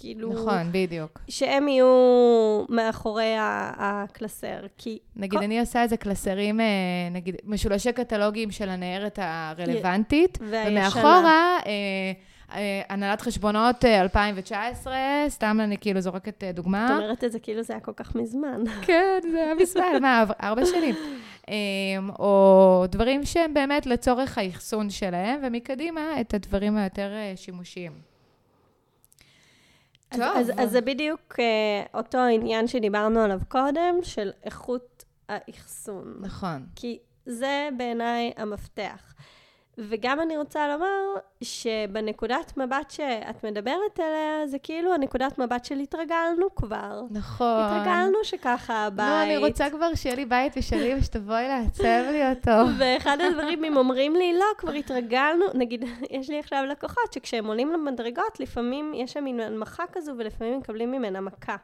שכאילו... נכון, בדיוק. שהם יהיו מאחורי הקלסר, כי... נגיד, כל... אני עושה איזה קלסרים, אה, נגיד, משולשי קטלוגים של הנערת הרלוונטית, והישנה. ומאחורה... אה, אה, הנהלת חשבונות 2019, סתם אני כאילו זורקת דוגמה. את אומרת את זה כאילו זה היה כל כך מזמן. [laughs] כן, זה היה מזמן, מה, ארבע שנים. [laughs] אמ, או דברים שהם באמת לצורך האחסון שלהם, ומקדימה את הדברים היותר אה, שימושיים. אז, אז, אז זה בדיוק uh, אותו עניין שדיברנו עליו קודם, של איכות האחסון. נכון. כי זה בעיניי המפתח. וגם אני רוצה לומר שבנקודת מבט שאת מדברת עליה, זה כאילו הנקודת מבט של התרגלנו כבר. נכון. התרגלנו שככה הבית. לא, אני רוצה כבר שיהיה לי בית ושלי ושתבואי לעצב לי אותו. [laughs] ואחד הדברים, אם אומרים לי, לא, כבר התרגלנו, נגיד, [laughs] יש לי עכשיו לקוחות שכשהם עולים למדרגות, לפעמים יש שם מין הנמכה כזו ולפעמים מקבלים ממנה מכה.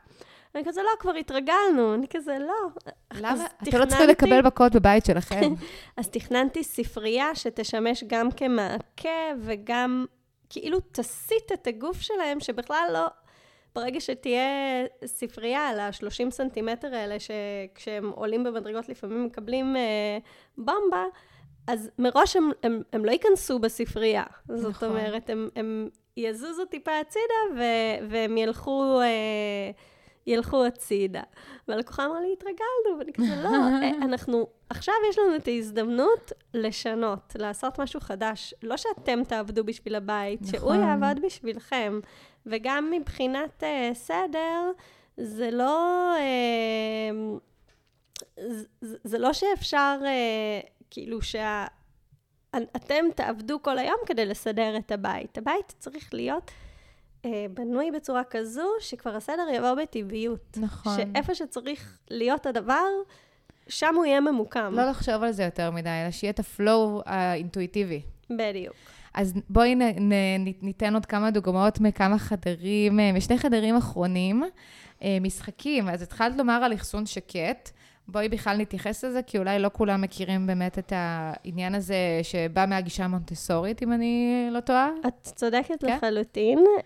אני כזה, לא, כבר התרגלנו. אני כזה, לא. למה? אתם לא צריכים לקבל מכות בבית שלכם. אז תכננתי ספרייה שתשמש גם כמעקה וגם כאילו תסיט את הגוף שלהם, שבכלל לא... ברגע שתהיה ספרייה על ה-30 סנטימטר האלה, שכשהם עולים במדרגות לפעמים מקבלים אה, במבה, אז מראש הם, הם, הם לא ייכנסו בספרייה. נכון. זאת אומרת, הם, הם יזוזו טיפה הצידה ו, והם ילכו... אה, ילכו הצידה. והלקוחה אמרה לי, התרגלנו, ואני כזה, לא, אה, [laughs] אנחנו, עכשיו יש לנו את ההזדמנות לשנות, לעשות משהו חדש. לא שאתם תעבדו בשביל הבית, נכון. שהוא יעבוד בשבילכם. וגם מבחינת uh, סדר, זה לא... Uh, זה, זה לא שאפשר, uh, כאילו, שה... אתם תעבדו כל היום כדי לסדר את הבית. הבית צריך להיות אה, בנוי בצורה כזו, שכבר הסדר יבוא בטבעיות. נכון. שאיפה שצריך להיות הדבר, שם הוא יהיה ממוקם. לא לחשוב על זה יותר מדי, אלא שיהיה את הפלואו האינטואיטיבי. בדיוק. אז בואי נ, נ, ניתן עוד כמה דוגמאות מכמה חדרים, אה, משני חדרים אחרונים. אה, משחקים, אז התחלת לומר על אחסון שקט. בואי בכלל נתייחס לזה, כי אולי לא כולם מכירים באמת את העניין הזה שבא מהגישה המונטסורית, אם אני לא טועה. את צודקת כן? לחלוטין. Uh,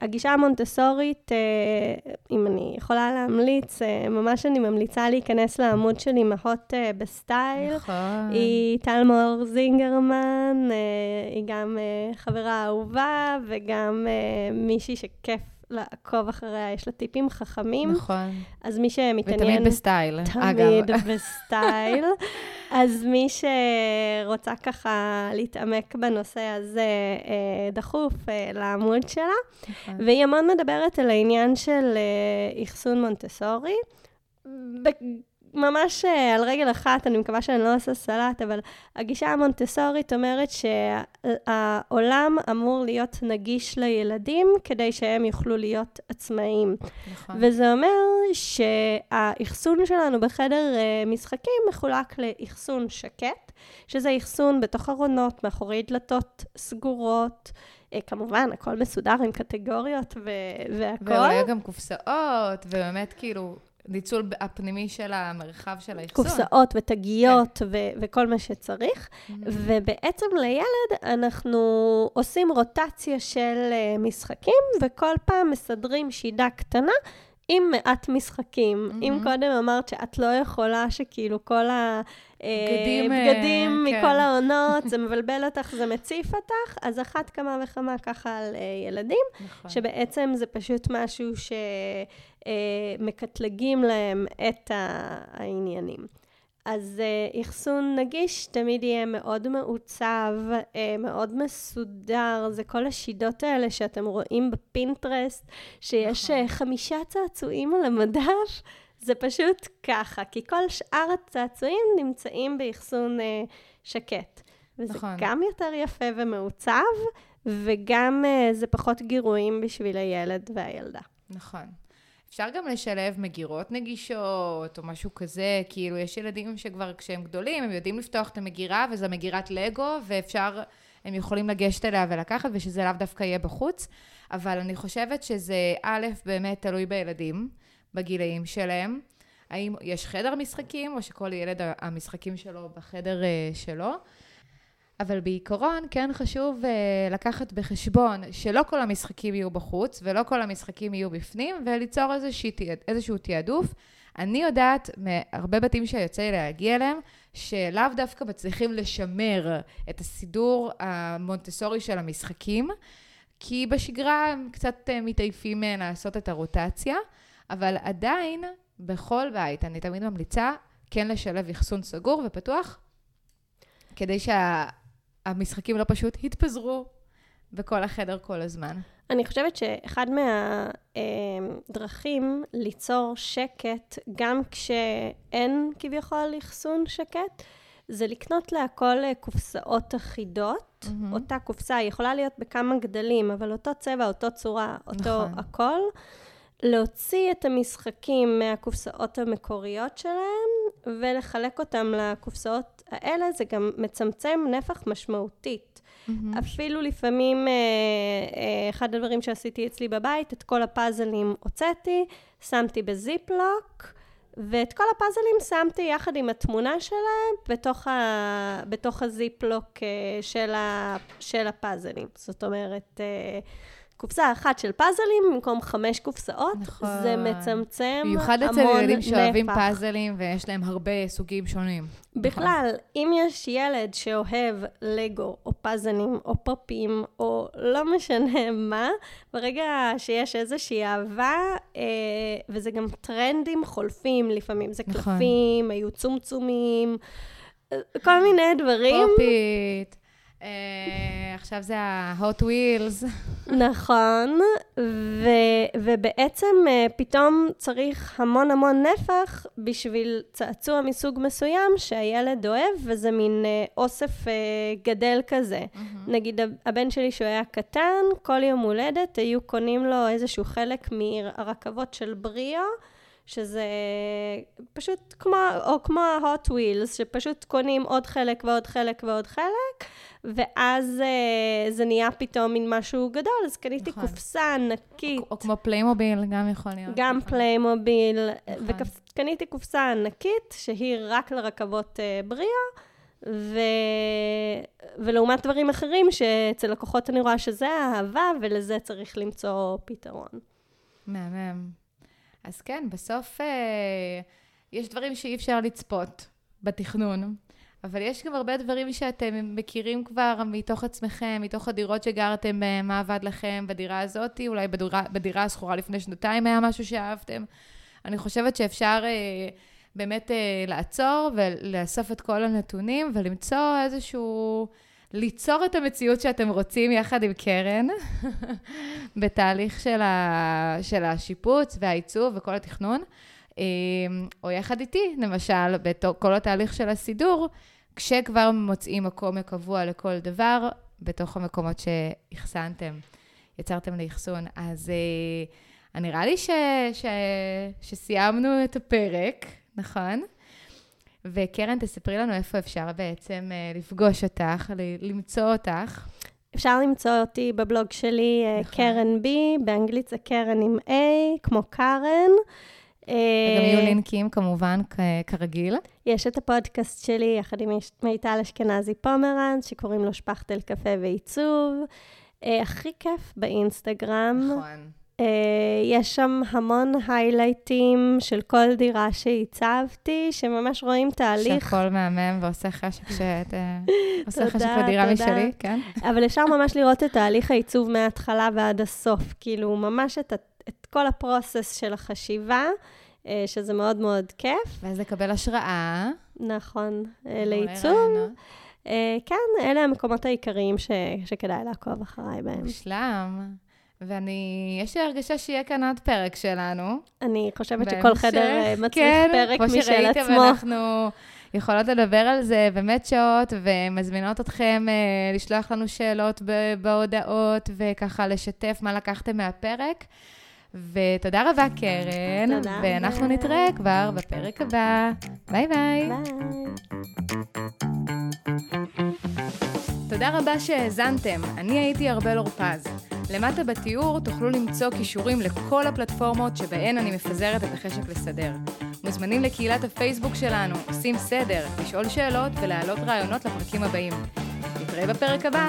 הגישה המונטסורית, אה, אם אני יכולה להמליץ, אה, ממש אני ממליצה להיכנס לעמוד של אימהות אה, בסטייל. נכון. היא טל מור זינגרמן, uh, היא גם אה, חברה אהובה וגם אה, מישהי שכיף לעקוב אחריה, יש לה טיפים חכמים. נכון. אז מי שמתעניין... ותמיד בסטייל, תמיד אגב. בסטייל. [laughs] אז מי שרוצה ככה להתעמק בנושא הזה אה, דחוף אה, לעמוד שלה. נכון. והיא המון מדברת על העניין של אה, אחסון מונטסורי. ממש אה, על רגל אחת, אני מקווה שאני לא עושה סלט, אבל הגישה המונטסורית אומרת שהעולם אמור להיות נגיש לילדים כדי שהם יוכלו להיות עצמאיים. נכון. וזה אומר שהאחסון שלנו בחדר אה, משחקים מחולק לאחסון שקט, שזה אחסון בתוך ארונות, מאחורי דלתות סגורות. אה, כמובן, הכל מסודר עם קטגוריות והכול. ואולי גם קופסאות, ובאמת כאילו ניצול הפנימי של המרחב של האחסון. קופסאות ותגיות כן. ו- וכל מה שצריך. Mm-hmm. ובעצם לילד אנחנו עושים רוטציה של uh, משחקים, וכל פעם מסדרים שידה קטנה. עם מעט משחקים. Mm-hmm. אם קודם אמרת שאת לא יכולה שכאילו כל הבגדים uh, מכל כן. העונות, [laughs] זה מבלבל אותך, זה מציף אותך, אז אחת כמה וכמה ככה על ילדים, נכון. שבעצם זה פשוט משהו ש... אה, מקטלגים להם את העניינים. אז אה, אחסון נגיש תמיד יהיה מאוד מעוצב, אה, מאוד מסודר, זה כל השידות האלה שאתם רואים בפינטרסט, שיש נכון. חמישה צעצועים על המדף, זה פשוט ככה, כי כל שאר הצעצועים נמצאים באחסון שקט. וזה נכון. גם יותר יפה ומעוצב, וגם זה פחות גירויים בשביל הילד והילדה. נכון. אפשר גם לשלב מגירות נגישות, או משהו כזה, כאילו, יש ילדים שכבר כשהם גדולים, הם יודעים לפתוח את המגירה, וזו מגירת לגו, ואפשר, הם יכולים לגשת אליה ולקחת, ושזה לאו דווקא יהיה בחוץ. אבל אני חושבת שזה, א', באמת תלוי בילדים, בגילאים שלהם. האם יש חדר משחקים, או שכל ילד המשחקים שלו בחדר אה, שלו. אבל בעיקרון כן חשוב uh, לקחת בחשבון שלא כל המשחקים יהיו בחוץ ולא כל המשחקים יהיו בפנים, וליצור איזושהי, איזשהו תעדוף. אני יודעת מהרבה בתים שיוצא לי להגיע אליהם, שלאו דווקא מצליחים לשמר את הסידור המונטסורי של המשחקים, כי בשגרה הם קצת uh, מתעייפים uh, לעשות את הרוטציה, אבל עדיין, בכל בית, אני תמיד ממליצה כן לשלב אחסון סגור ופתוח, כדי שה... המשחקים לא פשוט התפזרו בכל החדר כל הזמן. אני חושבת שאחד מהדרכים ליצור שקט, גם כשאין כביכול אחסון שקט, זה לקנות להכל קופסאות אחידות. Mm-hmm. אותה קופסה יכולה להיות בכמה גדלים, אבל אותו צבע, אותו צורה, אותו נכון. הכל. להוציא את המשחקים מהקופסאות המקוריות שלהם ולחלק אותם לקופסאות האלה, זה גם מצמצם נפח משמעותית. Mm-hmm. אפילו לפעמים, אה, אה, אחד הדברים שעשיתי אצלי בבית, את כל הפאזלים הוצאתי, שמתי בזיפלוק, ואת כל הפאזלים שמתי יחד עם התמונה שלהם בתוך, ה, בתוך הזיפלוק אה, של, ה, של הפאזלים. זאת אומרת, קופסה אחת של פאזלים במקום חמש קופסאות, נכון. זה מצמצם המון נפח. במיוחד אצל ילדים שאוהבים פאזלים ויש להם הרבה סוגים שונים. בכלל, נכון. אם יש ילד שאוהב לגו, או פאזלים, או פופים, או לא משנה מה, ברגע שיש איזושהי אהבה, אה, וזה גם טרנדים חולפים לפעמים, זה נכון. קלפים, היו צומצומים, אה, כל מיני דברים. פופית. Uh, עכשיו זה ה-hot wheels. נכון, ו- ובעצם uh, פתאום צריך המון המון נפח בשביל צעצוע מסוג מסוים שהילד אוהב, וזה מין uh, אוסף גדל כזה. Mm-hmm. נגיד הבן שלי שהוא היה קטן, כל יום הולדת היו קונים לו איזשהו חלק מהרכבות של בריאו. שזה פשוט כמו, או כמו ה-hot wheels, שפשוט קונים עוד חלק ועוד חלק ועוד חלק, ואז uh, זה נהיה פתאום מין משהו גדול, אז קניתי נכון. קופסה ענקית. או, או כמו פליימוביל, גם יכול להיות. גם נכון. פליימוביל, נכון. וקניתי קופסה ענקית, שהיא רק לרכבות uh, בריאה. ו... ולעומת דברים אחרים, שאצל לקוחות אני רואה שזה האהבה, ולזה צריך למצוא פתרון. מהמם. אז כן, בסוף אה, יש דברים שאי אפשר לצפות בתכנון. אבל יש גם הרבה דברים שאתם מכירים כבר מתוך עצמכם, מתוך הדירות שגרתם בהן, מה עבד לכם בדירה הזאת, אולי בדירה, בדירה השכורה לפני שנתיים היה משהו שאהבתם. אני חושבת שאפשר אה, באמת אה, לעצור ולאסוף את כל הנתונים ולמצוא איזשהו... ליצור את המציאות שאתם רוצים יחד עם קרן, [laughs] בתהליך של, ה, של השיפוץ והעיצוב וכל התכנון, אה, או יחד איתי, למשל, בכל התהליך של הסידור, כשכבר מוצאים מקום קבוע לכל דבר, בתוך המקומות שאחסנתם, יצרתם לאחסון. אז uh, נראה לי ש, ש, שסיימנו את הפרק, נכון? וקרן, תספרי לנו איפה אפשר בעצם uh, לפגוש אותך, למצוא אותך. אפשר למצוא אותי בבלוג שלי, נכון. קרן בי, באנגלית זה קרן עם A, כמו קארן. וגם יהיו לינקים כמובן, כרגיל. יש את הפודקאסט שלי יחד עם מיטל אשכנזי פומרנץ, שקוראים לו שפכטל קפה ועיצוב. הכי כיף באינסטגרם. נכון. Uh, יש שם המון היילייטים של כל דירה שהצבתי, שממש רואים תהליך. שהכל מהמם ועושה חשק שאת... [laughs] עושה חשק בדירה משלי, כן? אבל אפשר ממש לראות את תהליך העיצוב מההתחלה ועד הסוף. כאילו, ממש את, את כל הפרוסס של החשיבה, uh, שזה מאוד מאוד כיף. ואז לקבל השראה. נכון, uh, לעיצוב. Uh, כן, אלה המקומות העיקריים ש, שכדאי לעקוב אחריי בהם. מושלם. ואני, יש לי הרגשה שיהיה כאן עוד פרק שלנו. אני חושבת שכל חדר אה, מצריך כן, פרק משל עצמו. כן, כמו שראיתם, אנחנו יכולות לדבר על זה באמת שעות, ומזמינות אתכם uh, לשלוח לנו שאלות בהודעות, וככה לשתף מה לקחתם מהפרק. ותודה רבה, קרן. תודה. ואנחנו נתראה כבר בפרק הבא. ביי ביי. ביי. תודה רבה שהאזנתם. אני הייתי ארבל אורפז. למטה בתיאור תוכלו למצוא קישורים לכל הפלטפורמות שבהן אני מפזרת את החשק לסדר. מוזמנים לקהילת הפייסבוק שלנו, עושים סדר, לשאול שאלות ולהעלות רעיונות לפרקים הבאים. נתראה בפרק הבא.